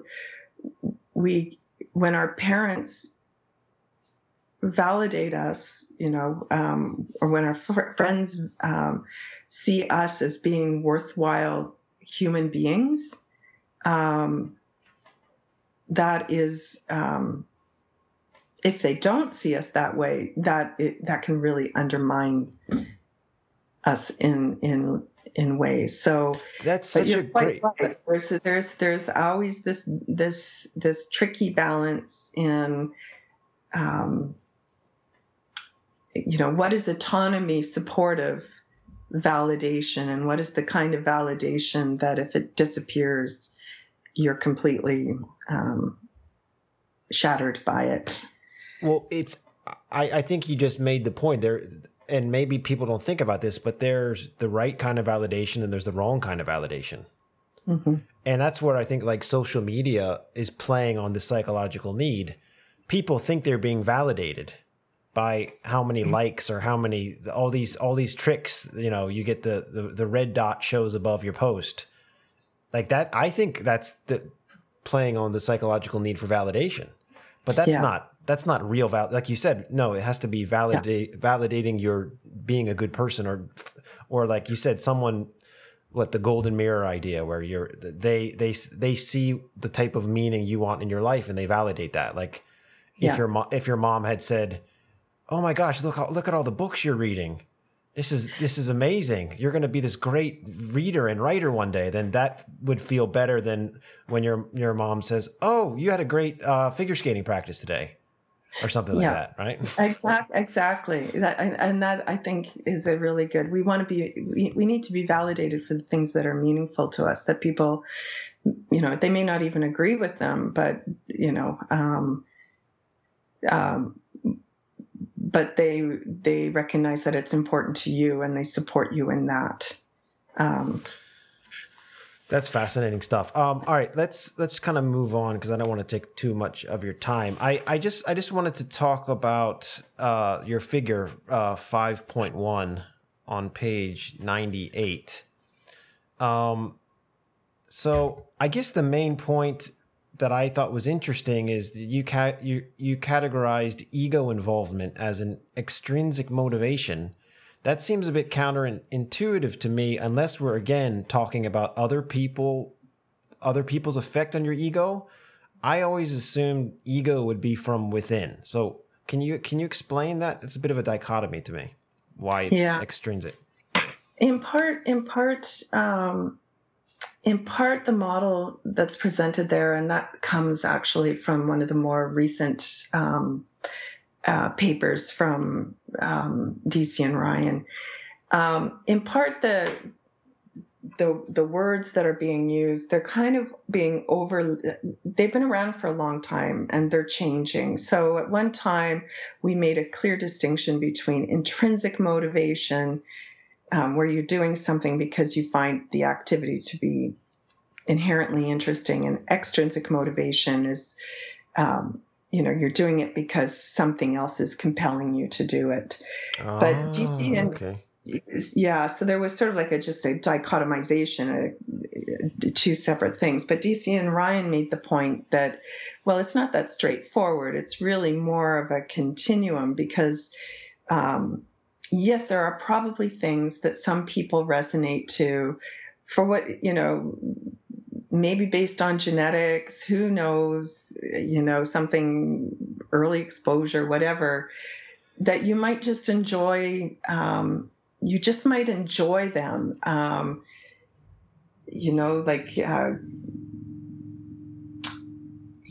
we when our parents validate us, you know, um, or when our fr- friends um, see us as being worthwhile human beings, um, that is um, if they don't see us that way that it, that can really undermine us in in in ways so that's such a great right. there's, there's there's always this this this tricky balance in um, you know what is autonomy supportive validation and what is the kind of validation that if it disappears you're completely um, shattered by it. Well, it's I, I think you just made the point there, and maybe people don't think about this, but there's the right kind of validation and there's the wrong kind of validation. Mm-hmm. And that's where I think like social media is playing on the psychological need. People think they're being validated by how many mm-hmm. likes or how many all these all these tricks. You know, you get the, the the red dot shows above your post like that, I think that's the playing on the psychological need for validation. But that's yeah. not that's not real val like you said no it has to be validate yeah. validating your being a good person or or like you said someone what the golden mirror idea where you're they they they see the type of meaning you want in your life and they validate that like if your mom if your mom had said oh my gosh look look at all the books you're reading this is this is amazing. You're going to be this great reader and writer one day. Then that would feel better than when your your mom says, "Oh, you had a great uh, figure skating practice today," or something like yeah, that, right? Exactly, exactly. That and that I think is a really good. We want to be we, we need to be validated for the things that are meaningful to us. That people, you know, they may not even agree with them, but you know. Um, um, but they they recognize that it's important to you and they support you in that. Um, that's fascinating stuff. Um, all right, let's let's kind of move on because I don't want to take too much of your time. I, I just I just wanted to talk about uh, your figure uh, five point one on page ninety eight. Um, so I guess the main point that I thought was interesting is that you ca- you you categorized ego involvement as an extrinsic motivation. That seems a bit counterintuitive to me, unless we're again talking about other people, other people's effect on your ego. I always assumed ego would be from within. So can you can you explain that? It's a bit of a dichotomy to me. Why it's yeah. extrinsic. In part, in part, um, in part the model that's presented there, and that comes actually from one of the more recent um, uh, papers from um, Deci and Ryan. Um, in part, the the the words that are being used, they're kind of being over. They've been around for a long time, and they're changing. So at one time, we made a clear distinction between intrinsic motivation um, where you're doing something because you find the activity to be inherently interesting, and extrinsic motivation is, um, you know, you're doing it because something else is compelling you to do it. Oh, but do you see in, okay. yeah, so there was sort of like a just a dichotomization, of two separate things. But Deci and Ryan made the point that, well, it's not that straightforward. It's really more of a continuum because, um, yes, there are probably things that some people resonate to, for what you know, maybe based on genetics. Who knows? You know, something early exposure, whatever. That you might just enjoy. Um, you just might enjoy them. Um, you know, like uh,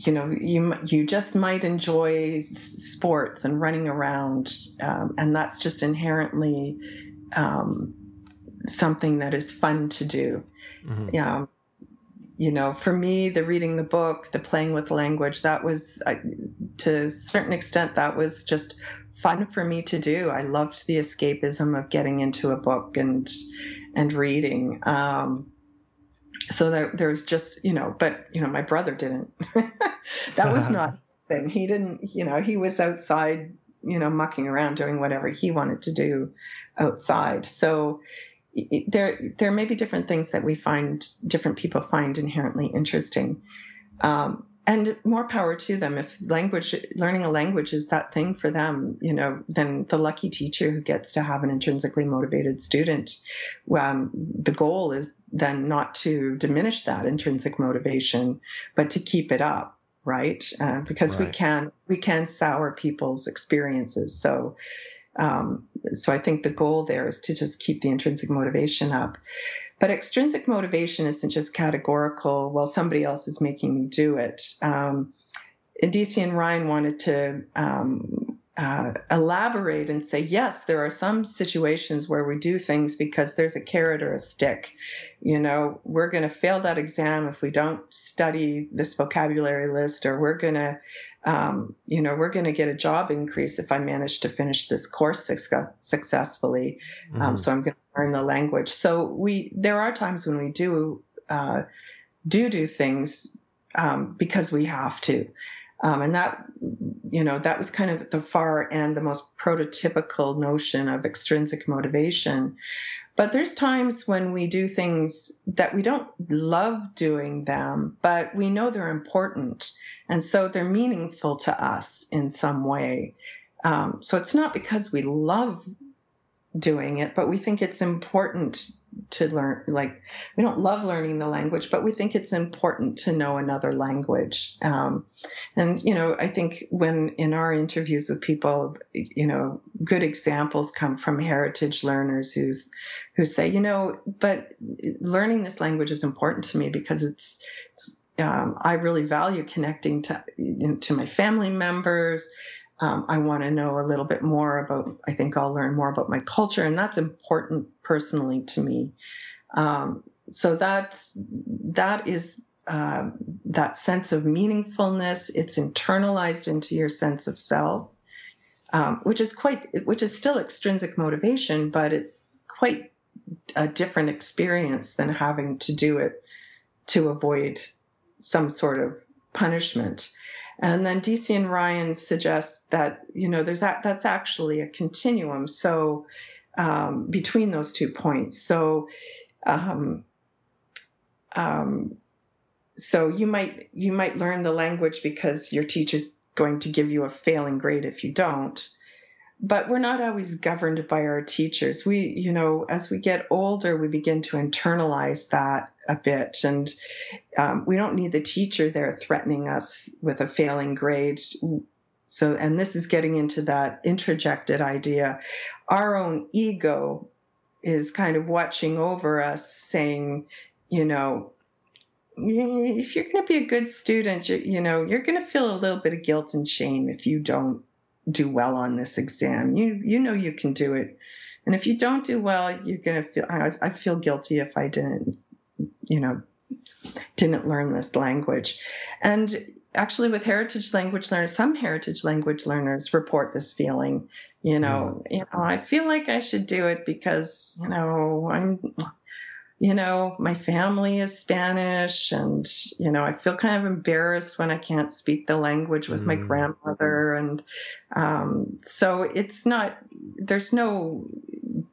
you know, you you just might enjoy sports and running around, um, and that's just inherently um, something that is fun to do. Mm-hmm. Yeah. You know, for me, the reading the book, the playing with language, that was, uh, to a certain extent, that was just fun for me to do. I loved the escapism of getting into a book and and reading. Um, so there, there was just you know, but you know, my brother didn't. that was not his thing. He didn't. You know, he was outside, you know, mucking around doing whatever he wanted to do outside. So there there may be different things that we find different people find inherently interesting. Um, and more power to them. If language learning a language is that thing for them you know then the lucky teacher who gets to have an intrinsically motivated student um, the goal is then not to diminish that intrinsic motivation but to keep it up right? Uh, because right. we can we can sour people's experiences. So um, so i think the goal there is to just keep the intrinsic motivation up but extrinsic motivation isn't just categorical, well, somebody else is making me do it. Um, Deci and Ryan wanted to um, uh, elaborate and say, yes, there are some situations where we do things because there's a carrot or a stick. You know, we're going to fail that exam if we don't study this vocabulary list, or we're going to um, you know, we're going to get a job increase if I manage to finish this course success- successfully. Mm-hmm. Um, so I'm going to learn the language. So we there are times when we do uh, do do things um, because we have to, um, and that you know that was kind of the far end, the most prototypical notion of extrinsic motivation. But there's times when we do things that we don't love doing them, but we know they're important. And so they're meaningful to us in some way. Um, so it's not because we love doing it, but we think it's important to learn. Like, we don't love learning the language, but we think it's important to know another language. Um, and, you know, I think when in our interviews with people, you know, good examples come from heritage learners who's, who say, you know, but learning this language is important to me because it's, it's um, I really value connecting to, you know, to my family members um, I want to know a little bit more about, I think I'll learn more about my culture, and that's important personally to me. Um, so that's, that is uh, that sense of meaningfulness. It's internalized into your sense of self, um, which is quite, which is still extrinsic motivation, but it's quite a different experience than having to do it to avoid some sort of punishment. And then Deci and Ryan suggest that you know there's that that's actually a continuum. So um, between those two points, so um, um, so you might you might learn the language because your teacher's going to give you a failing grade if you don't but we're not always governed by our teachers. We, you know, as we get older, we begin to internalize that a bit, and um, we don't need the teacher there threatening us with a failing grade. So, and this is getting into that introjected idea. Our own ego is kind of watching over us, saying, you know, if you're going to be a good student, you, you know, you're going to feel a little bit of guilt and shame if you don't do well on this exam. You you know you can do it, and if you don't do well, you're gonna feel. I, I feel guilty if I didn't, you know, didn't learn this language, and actually with heritage language learners, some heritage language learners report this feeling. You know, mm. you know, I feel like I should do it because you know I'm you know, my family is Spanish, and you know, I feel kind of embarrassed when I can't speak the language with mm. my grandmother, and um, so it's not. There's no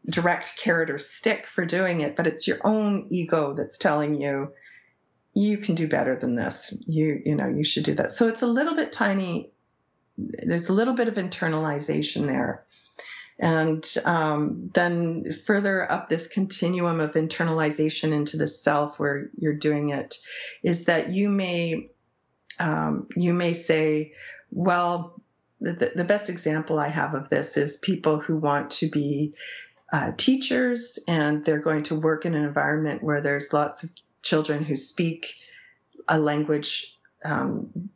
direct carrot or stick for doing it, but it's your own ego that's telling you you can do better than this. You you know you should do that. So it's a little bit tiny. There's a little bit of internalization there. And um, then further up this continuum of internalization into the self, where you're doing it, is that you may um, you may say, well, the, the best example I have of this is people who want to be uh, teachers and they're going to work in an environment where there's lots of children who speak a language um,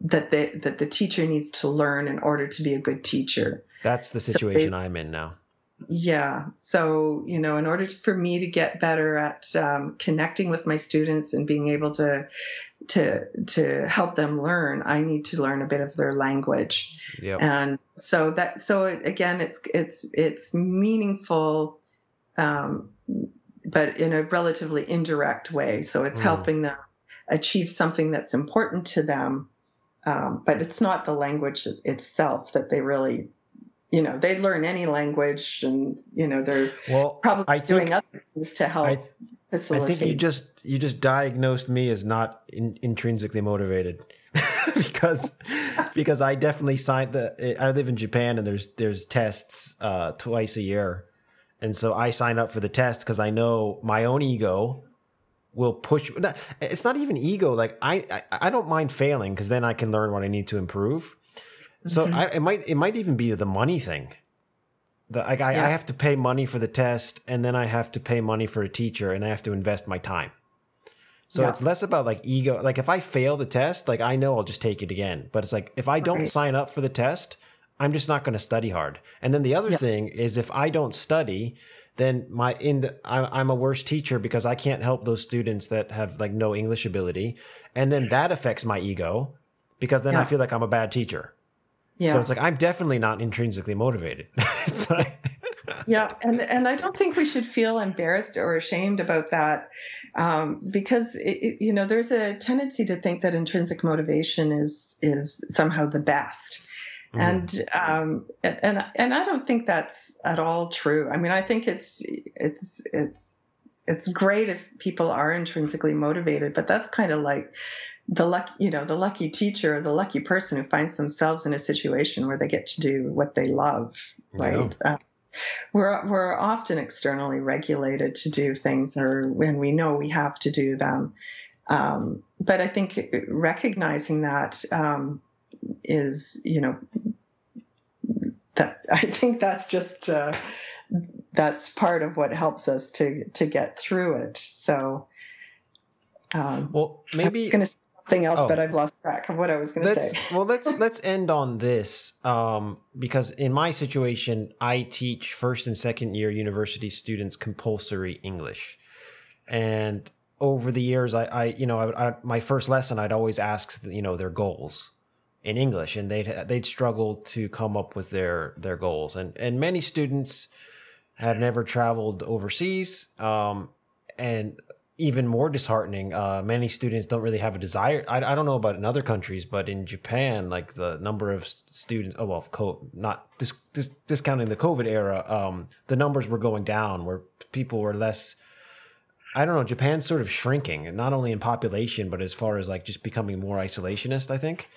that they, that the teacher needs to learn in order to be a good teacher. That's the situation so they, I'm in now. Yeah. So, you know, in order to, for me to get better at um, connecting with my students and being able to to to help them learn, I need to learn a bit of their language. Yep. And so that so again, it's it's it's meaningful, um, but in a relatively indirect way. So it's mm. helping them achieve something that's important to them, um, but it's not the language itself that they really you know they learn any language and you know they're well, probably I doing think, other things to help I, facilitate. I think you just you just diagnosed me as not in, intrinsically motivated because because I definitely signed the I live in Japan and there's there's tests uh, twice a year. And so I sign up for the test because I know my own ego will push it's not even ego. Like I I, I don't mind failing because then I can learn what I need to improve so mm-hmm. I, it might it might even be the money thing. The, like I, yeah. I have to pay money for the test, and then I have to pay money for a teacher, and I have to invest my time. So yeah. it's less about like ego. Like if I fail the test, like I know I'll just take it again. But it's like if I don't right. sign up for the test, I'm just not going to study hard. And then the other yeah. thing is if I don't study, then my in the, I, I'm a worse teacher because I can't help those students that have like no English ability, and then that affects my ego because then I feel like I'm a bad teacher. Yeah. So it's like I'm definitely not intrinsically motivated. it's like yeah, and and I don't think we should feel embarrassed or ashamed about that, um, because it, it, you know there's a tendency to think that intrinsic motivation is is somehow the best, mm. and um, and and I don't think that's at all true. I mean, I think it's it's it's it's great if people are intrinsically motivated, but that's kind of like the luck you know the lucky teacher or the lucky person who finds themselves in a situation where they get to do what they love right? Yeah. uh, we're we're often externally regulated to do things or when we know we have to do them. Um, but i think recognizing that um, is you know that i think that's just uh, that's part of what helps us to to get through it. So um, well, maybe going to say something else, oh. but I've lost track of what I was going to say. well, let's let's end on this um, because in my situation, I teach first and second year university students compulsory English, and over the years, I, I you know, I, I, my first lesson, I'd always ask, you know, their goals in English, and they'd they'd struggle to come up with their their goals, and and many students had never traveled overseas, um, and even more disheartening. Uh, many students don't really have a desire. I, I don't know about in other countries, but in Japan, like the number of students, oh, well, co- not dis, dis, discounting the COVID era, um, the numbers were going down where people were less. I don't know. Japan's sort of shrinking, not only in population, but as far as like just becoming more isolationist, I think.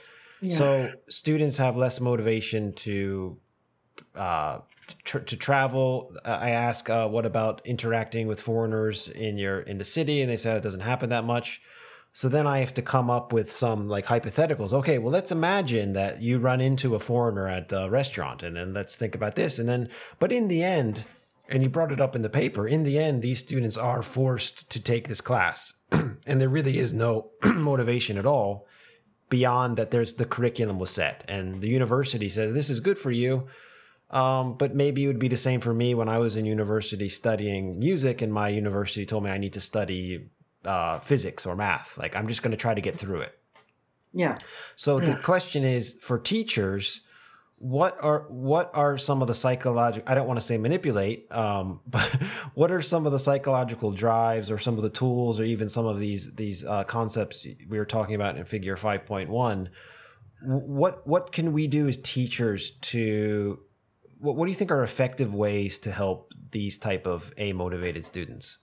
Yeah. So students have less motivation to uh, to, to travel. Uh, I ask, uh, what about interacting with foreigners in your in the city? And they said it doesn't happen that much. So then I have to come up with some like hypotheticals. Okay, well, let's imagine that you run into a foreigner at the restaurant, and then let's think about this. And then, but in the end, and you brought it up in the paper, in the end, these students are forced to take this class, and there really is no motivation at all beyond that. There's the curriculum was set, and the university says this is good for you um, but maybe it would be the same for me when I was in university studying music, and my university told me I need to study uh, physics or math. Like, I'm just going to try to get through it. Yeah. So yeah. the question is for teachers, what are what are some of the psychological i don't want to say manipulate um, but what are some of the psychological drives or some of the tools or even some of these these uh, concepts we were talking about in figure 5.1 what what can we do as teachers to what, what do you think are effective ways to help these type of a motivated students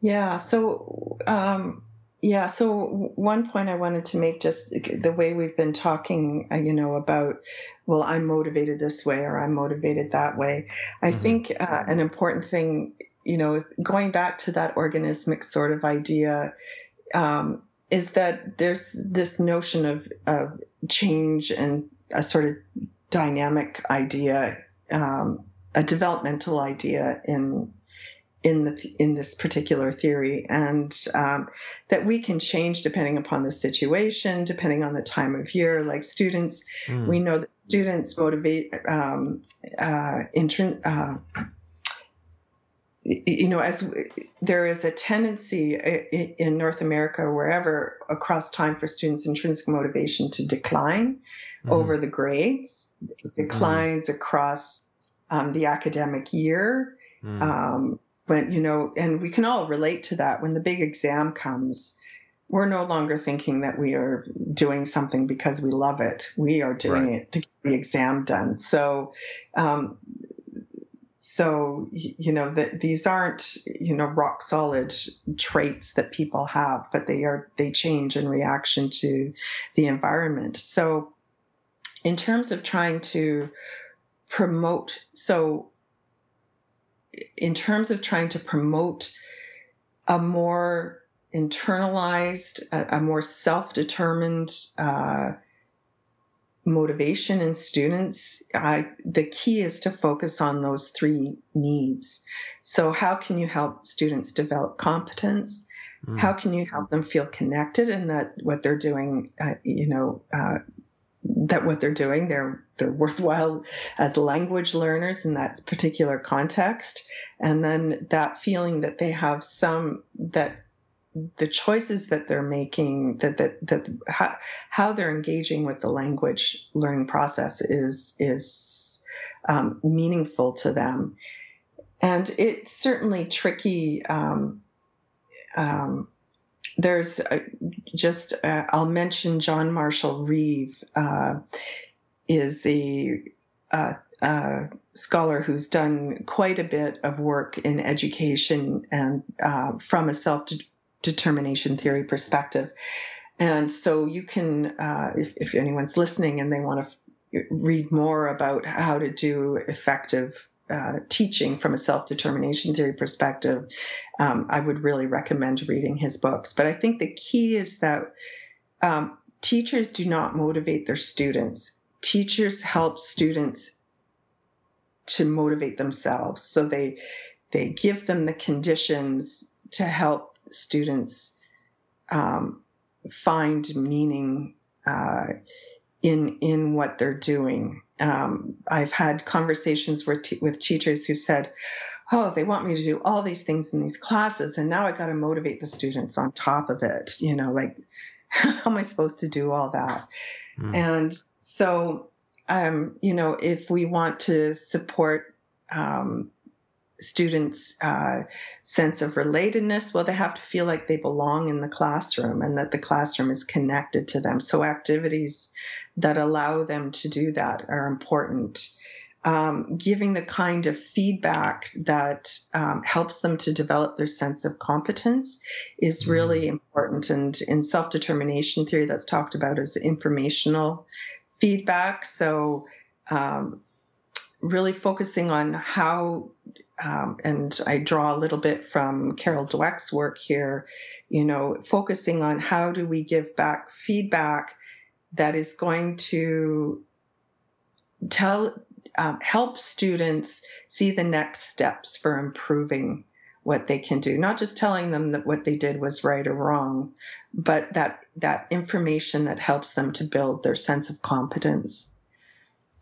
yeah so um, yeah. So one point I wanted to make, just the way we've been talking, uh, you know, about, well, I'm motivated this way or I'm motivated that way. I mm-hmm. think uh, an important thing, you know, going back to that organismic sort of idea, um, is that there's this notion of, of change and a sort of dynamic idea, um, a developmental idea in in the in this particular theory, and um, that we can change depending upon the situation, depending on the time of year. Like students, mm. we know that students motivate um, uh, intrin- uh, you know, as there is a tendency in North America, wherever across time, for students' intrinsic motivation to decline mm. over the grades, it declines mm. across um, the academic year. Mm. Um, when you know and we can all relate to that when the big exam comes we're no longer thinking that we are doing something because we love it we are doing right. it to get the exam done so um, so you know that these aren't you know rock solid traits that people have but they are they change in reaction to the environment so in terms of trying to promote so in terms of trying to promote a more internalized, a, a more self determined uh, motivation in students, I, the key is to focus on those three needs. So, how can you help students develop competence? Mm. How can you help them feel connected and that what they're doing, uh, you know, uh, that what they're doing they're they're worthwhile as language learners in that particular context. And then that feeling that they have some that the choices that they're making that that that how, how they're engaging with the language learning process is is um, meaningful to them. And it's certainly tricky um, um, there's a, just uh, I'll mention John Marshall Reeve uh, is a, a, a, scholar who's done quite a bit of work in education and uh, from a self determination theory perspective. And so you can, uh, if, if anyone's listening and they want to f- read more about how to do effective uh, teaching from a self determination theory perspective, um, I would really recommend reading his books. But I think the key is that um, teachers do not motivate their students, teachers help students to motivate themselves. So they they give them the conditions to help students um, find meaning uh, in in what they're doing um, I've had conversations with, t- with teachers who said, oh, they want me to do all these things in these classes, and now I got to motivate the students on top of it. You know, like, how am I supposed to do all that? Mm. And so, um, you know, if we want to support um, students' uh, sense of relatedness, well, they have to feel like they belong in the classroom and that the classroom is connected to them. So, activities that allow them to do that are important. Um, giving the kind of feedback that um, helps them to develop their sense of competence is mm-hmm. really important. And in self determination theory, that's talked about as informational feedback. So, um, really focusing on how, um, and I draw a little bit from Carol Dweck's work here, you know, focusing on how do we give back feedback that is going to tell um, help students see the next steps for improving what they can do. Not just telling them that what they did was right or wrong but that that information that helps them to build their sense of competence.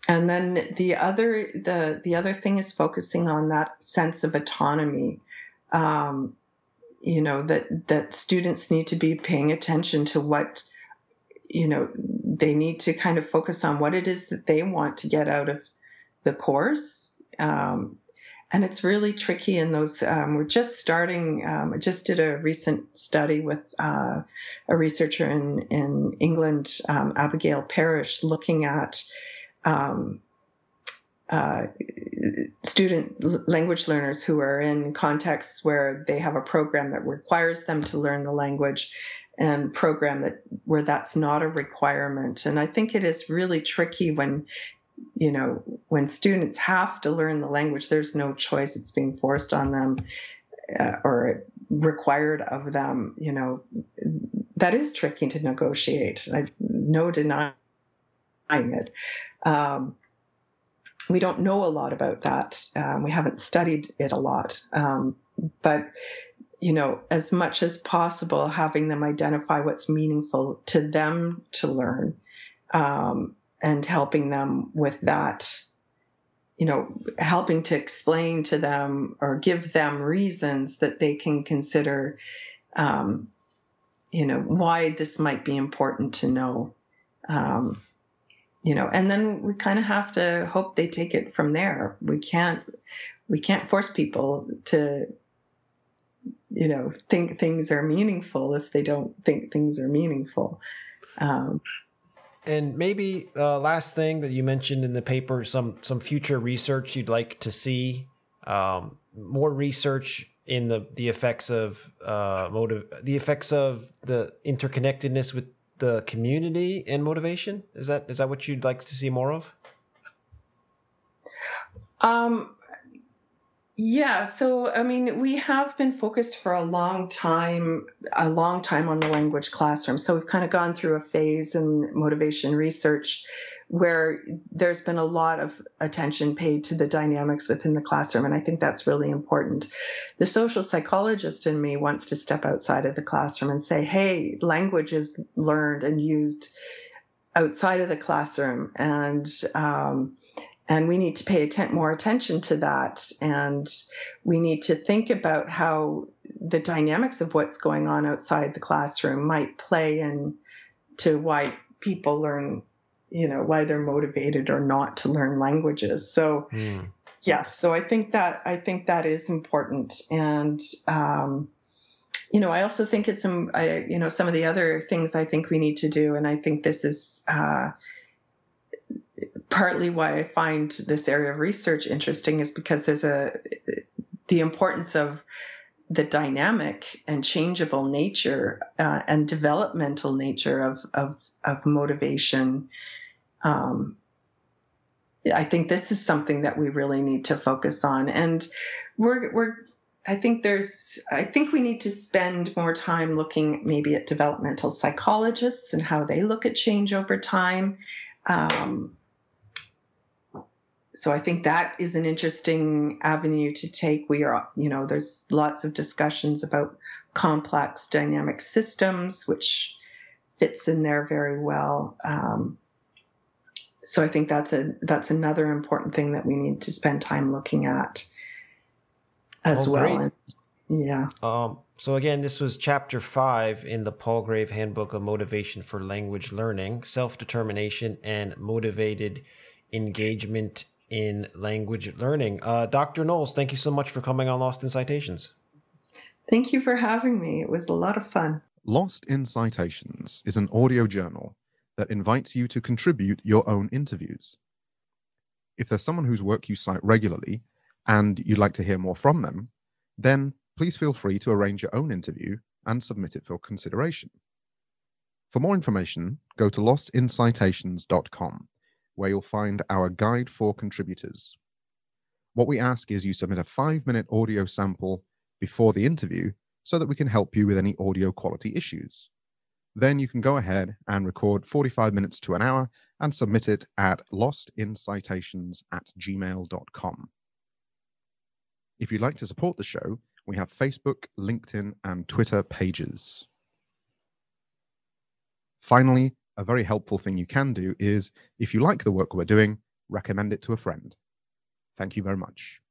And then the other the the other thing is focusing on that sense of autonomy um, you know that that students need to be paying attention to what you know, they need to kind of focus on what it is that they want to get out of the course. Um, and it's really tricky in those. Um, we're just starting. Um, I just did a recent study with uh, a researcher in in England, um, Abigail Parrish, looking at um, uh, student language learners who are in contexts where they have a program that requires them to learn the language and program that where that's not a requirement and i think it is really tricky when you know when students have to learn the language there's no choice it's being forced on them uh, or required of them you know that is tricky to negotiate i no denying it um, we don't know a lot about that. Um, we haven't studied it a lot. Um, but, you know, as much as possible, having them identify what's meaningful to them to learn um, and helping them with that, you know, helping to explain to them or give them reasons that they can consider, um, you know, why this might be important to know. Um, you know and then we kind of have to hope they take it from there we can't we can't force people to you know think things are meaningful if they don't think things are meaningful um, and maybe uh, last thing that you mentioned in the paper some some future research you'd like to see um, more research in the the effects of uh, motive the effects of the interconnectedness with the community and motivation? Is that is that what you'd like to see more of? Um, yeah. So I mean, we have been focused for a long time, a long time on the language classroom. So we've kind of gone through a phase in motivation research where there's been a lot of attention paid to the dynamics within the classroom. And I think that's really important. The social psychologist in me wants to step outside of the classroom and say, hey, language is learned and used outside of the classroom. And, um, and we need to pay atten- more attention to that. And we need to think about how the dynamics of what's going on outside the classroom might play into why people learn you know why they're motivated or not to learn languages so mm. yes so i think that i think that is important and um, you know i also think it's some I, you know some of the other things i think we need to do and i think this is uh, partly why i find this area of research interesting is because there's a the importance of the dynamic and changeable nature uh, and developmental nature of, of, of motivation um, I think this is something that we really need to focus on. And we're, we're, I think there's, I think we need to spend more time looking maybe at developmental psychologists and how they look at change over time. Um, so I think that is an interesting avenue to take. We are, you know, there's lots of discussions about complex dynamic systems, which fits in there very well. Um, so I think that's a that's another important thing that we need to spend time looking at as oh, well. And, yeah. Um, so again, this was chapter five in the Palgrave Handbook of Motivation for Language Learning: Self Determination and Motivated Engagement in Language Learning. Uh, Dr. Noels, thank you so much for coming on Lost in Citations. Thank you for having me. It was a lot of fun. Lost in Citations is an audio journal that invites you to contribute your own interviews. If there's someone whose work you cite regularly and you'd like to hear more from them, then please feel free to arrange your own interview and submit it for consideration. For more information, go to lostincitations.com, where you'll find our guide for contributors. What we ask is you submit a five minute audio sample before the interview so that we can help you with any audio quality issues. Then you can go ahead and record 45 minutes to an hour and submit it at lostincitations at gmail.com. If you'd like to support the show, we have Facebook, LinkedIn, and Twitter pages. Finally, a very helpful thing you can do is if you like the work we're doing, recommend it to a friend. Thank you very much.